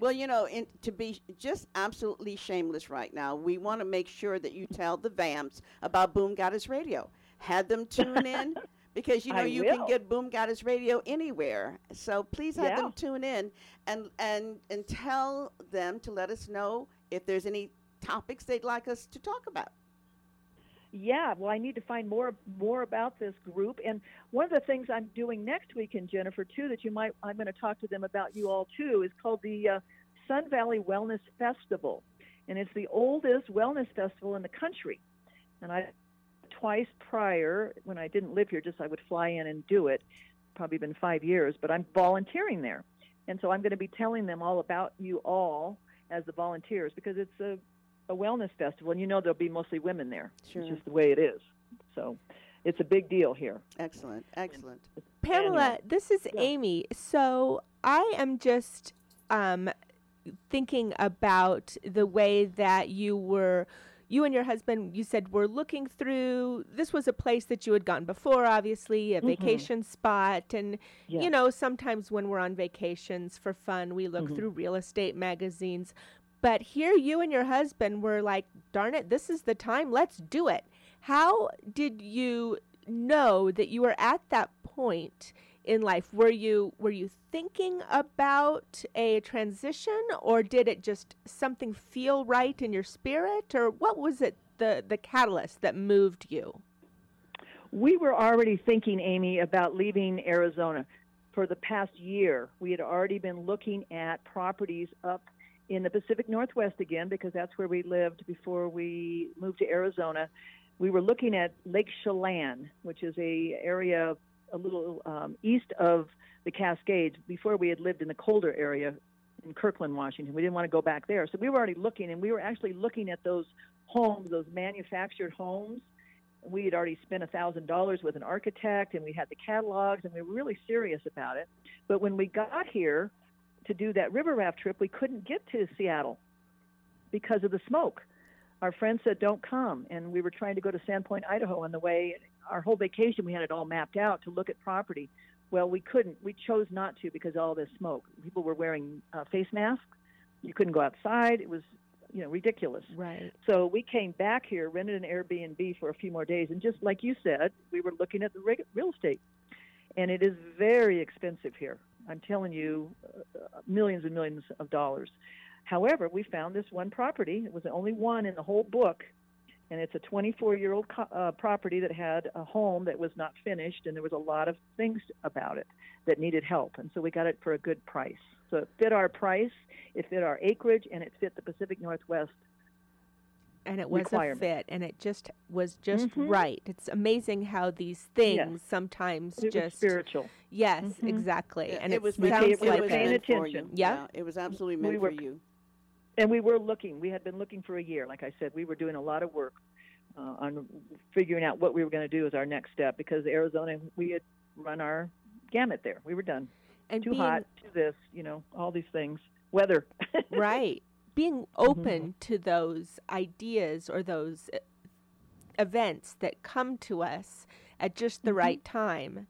Speaker 1: Well, you know, in, to be just absolutely shameless right now, we want to make sure that you tell the Vamps about Boom Goddess Radio. Had them tune in because you know
Speaker 5: I
Speaker 1: you
Speaker 5: will.
Speaker 1: can get Boom Goddess Radio anywhere. So please have
Speaker 5: yeah.
Speaker 1: them tune in and and and tell them to let us know if there's any topics they'd like us to talk about.
Speaker 5: Yeah, well, I need to find more more about this group. And one of the things I'm doing next weekend, Jennifer, too, that you might I'm going to talk to them about you all too, is called the uh, Sun Valley Wellness Festival, and it's the oldest wellness festival in the country. And I twice prior when I didn't live here. Just I would fly in and do it. Probably been five years, but I'm volunteering there, and so I'm going to be telling them all about you all as the volunteers because it's a a wellness festival, and you know there'll be mostly women there.
Speaker 1: Sure.
Speaker 5: It's just the way it is. So it's a big deal here.
Speaker 1: Excellent, excellent.
Speaker 2: Pamela, this is
Speaker 5: yeah.
Speaker 2: Amy. So I am just um, thinking about the way that you were you and your husband, you said, were looking through. This was a place that you had gone before, obviously, a mm-hmm. vacation spot. And,
Speaker 5: yes.
Speaker 2: you know, sometimes when we're on vacations for fun, we look
Speaker 5: mm-hmm.
Speaker 2: through real estate magazines. But here, you and your husband were like, darn it, this is the time. Let's do it. How did you know that you were at that point in life were you were you thinking about a transition or did it just something feel right in your spirit or what was it the the catalyst that moved you
Speaker 5: we were already thinking amy about leaving arizona for the past year we had already been looking at properties up in the pacific northwest again because that's where we lived before we moved to arizona we were looking at lake chelan which is a area a little um, east of the Cascades before we had lived in the colder area in Kirkland, Washington. We didn't want to go back there. So we were already looking, and we were actually looking at those homes, those manufactured homes. We had already spent a $1,000 with an architect, and we had the catalogs, and we were really serious about it. But when we got here to do that river raft trip, we couldn't get to Seattle because of the smoke. Our friend said, don't come. And we were trying to go to Sandpoint, Idaho on the way. Our whole vacation, we had it all mapped out to look at property. Well, we couldn't. We chose not to because of all this smoke. People were wearing uh, face masks. You couldn't go outside. It was, you know, ridiculous.
Speaker 2: Right.
Speaker 5: So we came back here, rented an Airbnb for a few more days, and just like you said, we were looking at the real estate, and it is very expensive here. I'm telling you, uh, millions and millions of dollars. However, we found this one property. It was the only one in the whole book, and it's a 24-year-old co- uh, property that had a home that was not finished, and there was a lot of things about it that needed help, and so we got it for a good price. So it fit our price, it fit our acreage, and it fit the Pacific Northwest
Speaker 2: and it was a fit and it just was just
Speaker 5: Mhm.
Speaker 2: right it's amazing how these things sometimes
Speaker 5: It was
Speaker 2: just
Speaker 5: spiritual.
Speaker 2: yes
Speaker 5: Mhm.
Speaker 2: exactly
Speaker 1: Yeah,
Speaker 2: and
Speaker 1: it
Speaker 2: it,
Speaker 1: was
Speaker 5: we
Speaker 1: meant,
Speaker 2: sounds
Speaker 5: paid- we
Speaker 2: like
Speaker 5: were
Speaker 1: was
Speaker 5: paying
Speaker 1: meant for
Speaker 5: attention.
Speaker 1: you.
Speaker 2: Yeah.
Speaker 1: it was absolutely
Speaker 5: We were-
Speaker 1: for you.
Speaker 5: and we were looking. We had been looking for a year. Like I said, we were doing a lot of work uh, on figuring out what we were going to do as our next step because Arizona, we had run our gamut there. We were done.
Speaker 2: and
Speaker 5: Too
Speaker 2: being
Speaker 5: hot, too this, you know, all these things. Weather.
Speaker 2: right being open to those ideas or those uh, events that come to us at just the right time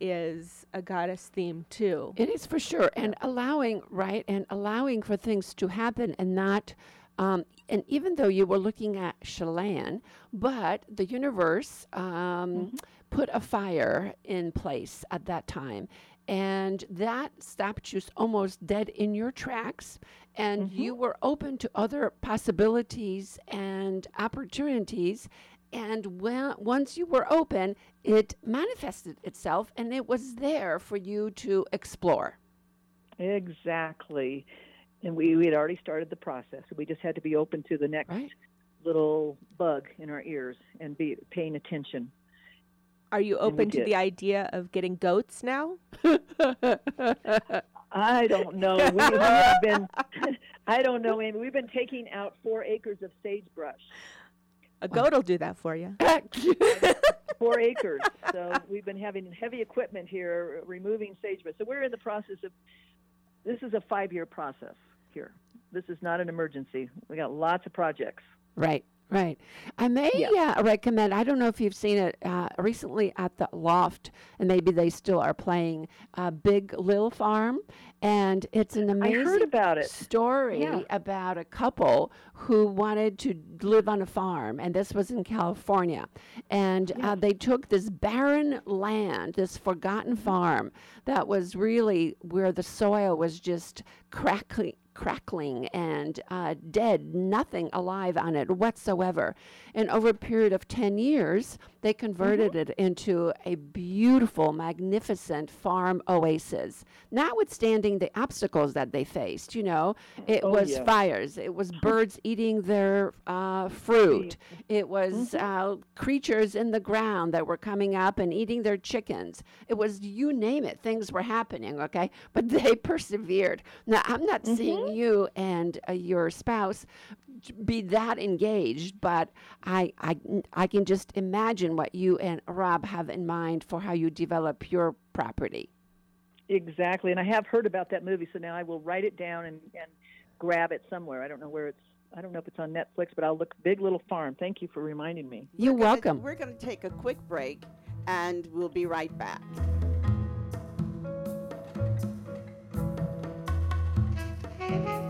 Speaker 2: is a goddess theme too.
Speaker 4: It is for sure, and allowing right and allowing for things to happen and not. Um, and even though you were looking at Chelan, but the universe um, put a fire in place at that time, and that stopped you almost dead in your tracks, and mm-hmm. you were open to other possibilities and opportunities. And when, once you were open, it manifested itself and it was there for you to explore.
Speaker 5: exactly. And we, we had already started the process. We just had to be open to the next
Speaker 4: Right.
Speaker 5: little bug in our ears and be paying attention.
Speaker 2: Are you open to the idea of getting goats now
Speaker 5: I don't know. We, we have been, I don't know, Amy. We've been taking out four acres of sagebrush.
Speaker 2: a goat will do that for you
Speaker 5: Four acres. So we've been having heavy equipment here removing sagebrush. So we're in the process of, this is a five year process here. This is not an emergency. We got lots of projects.
Speaker 4: Right, right. I may
Speaker 5: Yeah.
Speaker 4: uh, recommend, I don't know if you've seen it uh, recently at the Loft, and maybe they still are playing uh, Big Lil Farm. And it's an amazing
Speaker 5: about
Speaker 4: story
Speaker 5: Yeah.
Speaker 4: about a couple who wanted to live on a farm, and this was in California. And uh, they took this barren land, this forgotten farm that was really where the soil was just crackling. Crackling and uh, dead, nothing alive on it whatsoever. And over a period of 10 years, they converted it into a beautiful, magnificent farm oasis, notwithstanding the obstacles that they faced. You know, it
Speaker 5: Oh,
Speaker 4: was
Speaker 5: yeah.
Speaker 4: fires, it was birds eating their uh, fruit, it was uh, creatures in the ground that were coming up and eating their chickens. It was, you name it, things were happening, okay? But they persevered. Now, I'm not seeing you and uh, your spouse be that engaged, but I, I, I can just imagine what you and Rob have in mind for how you develop your property.
Speaker 5: Exactly. And I have heard about that movie, so now I will write it down and, and grab it somewhere. I don't know where it's, I don't know if it's on Netflix, but I'll look Big Little Farm. Thank you for reminding me.
Speaker 4: You're
Speaker 1: We're gonna-
Speaker 4: welcome.
Speaker 1: We're going to take a quick break and we'll be right back. Thank you.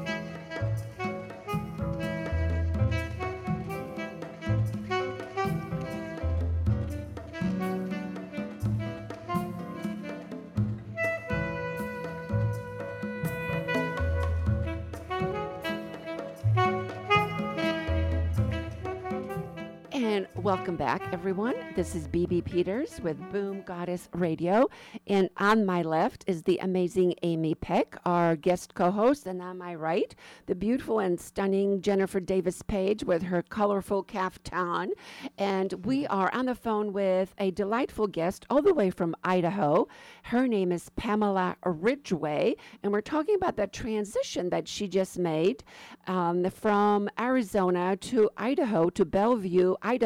Speaker 4: And welcome back, everyone. This is BB Peters with Boom Goddess Radio. And on my left is the amazing Amy Peck, our guest co host. And on my right, the beautiful and stunning Jennifer Davis Page with her colorful caftan. And we are on the phone with a delightful guest all the way from Idaho. Her name is Pamela Ridgway. And we're talking about the transition that she just made um, from Arizona to Idaho to Bellevue, Idaho.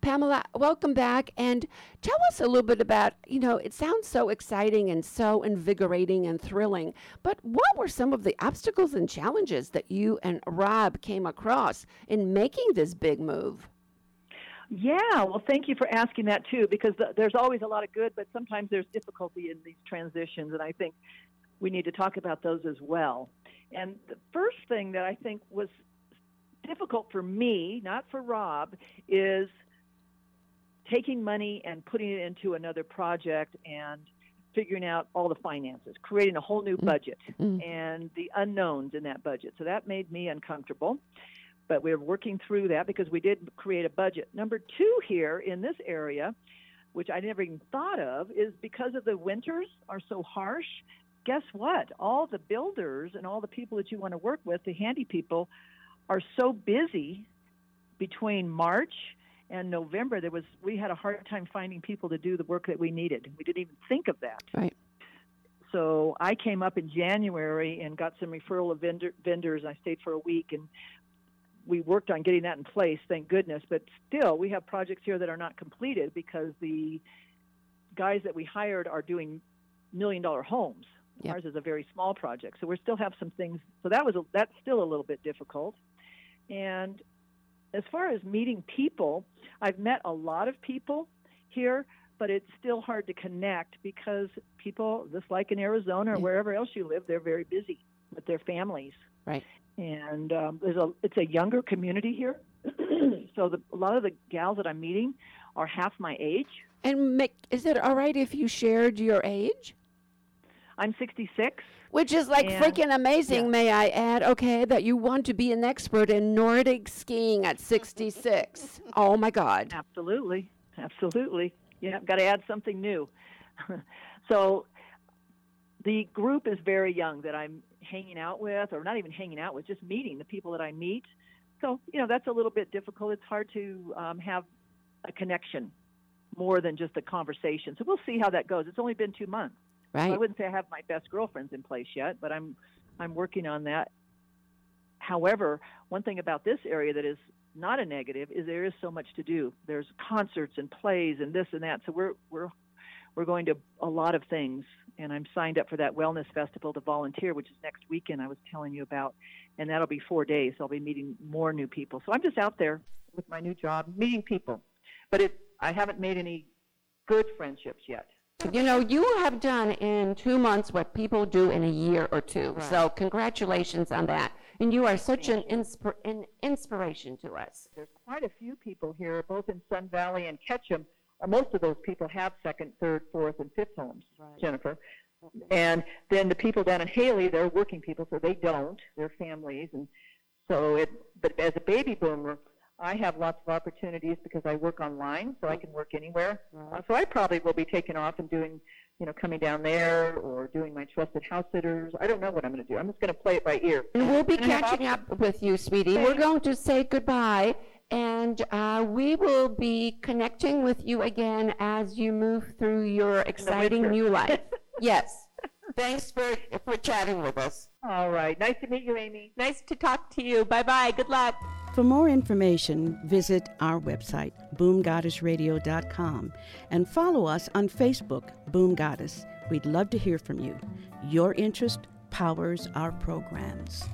Speaker 4: Pamela, welcome back and tell us a little bit about, you know, it sounds so exciting and so invigorating and thrilling, but what were some of the obstacles and challenges that you and Rob came across in making this big move?
Speaker 5: Yeah, well, thank you for asking that too, because the, there's always a lot of good, but sometimes there's difficulty in these transitions, and I think we need to talk about those as well. And the first thing that I think was difficult for me, not for Rob, is taking money and putting it into another project and figuring out all the finances, creating a whole new
Speaker 4: Mm.
Speaker 5: budget
Speaker 4: Mm.
Speaker 5: and the unknowns in that budget. So that made me uncomfortable. But we're working through that because we did create a budget. Number two here in this area, which I never even thought of, is because of the winters are so harsh. Guess what? All the builders and all the people that you want to work with, the handy people, are so busy between March and November. There was we had a hard time finding people to do the work that we needed. We didn't even think of that.
Speaker 4: Right.
Speaker 5: So I came up in January and got some referral of vendor, vendors. I stayed for a week and we worked on getting that in place, thank goodness. But still, we have projects here that are not completed because the guys that we hired are doing million dollar homes.
Speaker 4: Yep.
Speaker 5: Ours is a very small project, so we still have some things. So that was a, that's still a little bit difficult. And as far as meeting people, I've met a lot of people here, but it's still hard to connect because people, just like in Arizona or
Speaker 4: Yeah.
Speaker 5: wherever else you live, they're very busy with their families.
Speaker 4: Right.
Speaker 5: And um, there's a it's a younger community here, so the, a lot of the gals that I'm meeting are half my age.
Speaker 4: And Mick, is it all right if you shared your age?
Speaker 5: I'm 66.
Speaker 4: Which is like
Speaker 5: And-
Speaker 4: freaking amazing,
Speaker 5: yeah.
Speaker 4: may I add, okay, that you want to be an expert in Nordic skiing at 66. oh my God.
Speaker 5: Absolutely, absolutely. Yeah, I've got to add something new. so the group is very young that I'm hanging out with, or not even hanging out with, just meeting the people that I meet. So you know that's a little bit difficult. It's hard to um, have a connection more than just a conversation. So we'll see how that goes. It's only been two months. So I wouldn't say I have my best girlfriends in place yet, but I'm I'm working on that. However, one thing about this area that is not a negative is there is so much to do. There's concerts and plays and this and that. So we're we're we're going to a lot of things and I'm signed up for that wellness festival to volunteer, which is next weekend I was telling you about. And that'll be 4 days. So I'll be meeting more new people. So I'm just out there with my new job meeting people. But it I haven't made any good friendships yet.
Speaker 4: You know, you have done in two months what people do in a year or two. So congratulations on that. And you are such an, inspir- an inspiration to us.
Speaker 5: there's quite a few people here, both in Sun Valley and Ketchum. Uh, most of those people have second, third, fourth, and fifth homes, Jennifer. And then the people down in Hailey, they're working people, so they don't. They're families, and so it. But as a baby boomer, I have lots of opportunities because I work online, so I can work anywhere. Uh, so I probably will be taking off and doing, you know, coming down there or doing my trusted house sitters. I don't know what I'm going to do. I'm just going to play it by ear.
Speaker 4: And we'll be
Speaker 5: And
Speaker 4: catching up with you, sweetie. We're going to say goodbye, and uh, we will be connecting with you again as you move through your exciting new life. yes. Thanks for, for chatting with us.
Speaker 5: All right. Nice to meet you, Amy.
Speaker 2: Nice to talk to you. Bye bye. Good luck.
Speaker 1: For more information, visit our website, boomgoddessradio.com, and follow us on Facebook, Boom Goddess. We'd love to hear from you. Your interest powers our programs.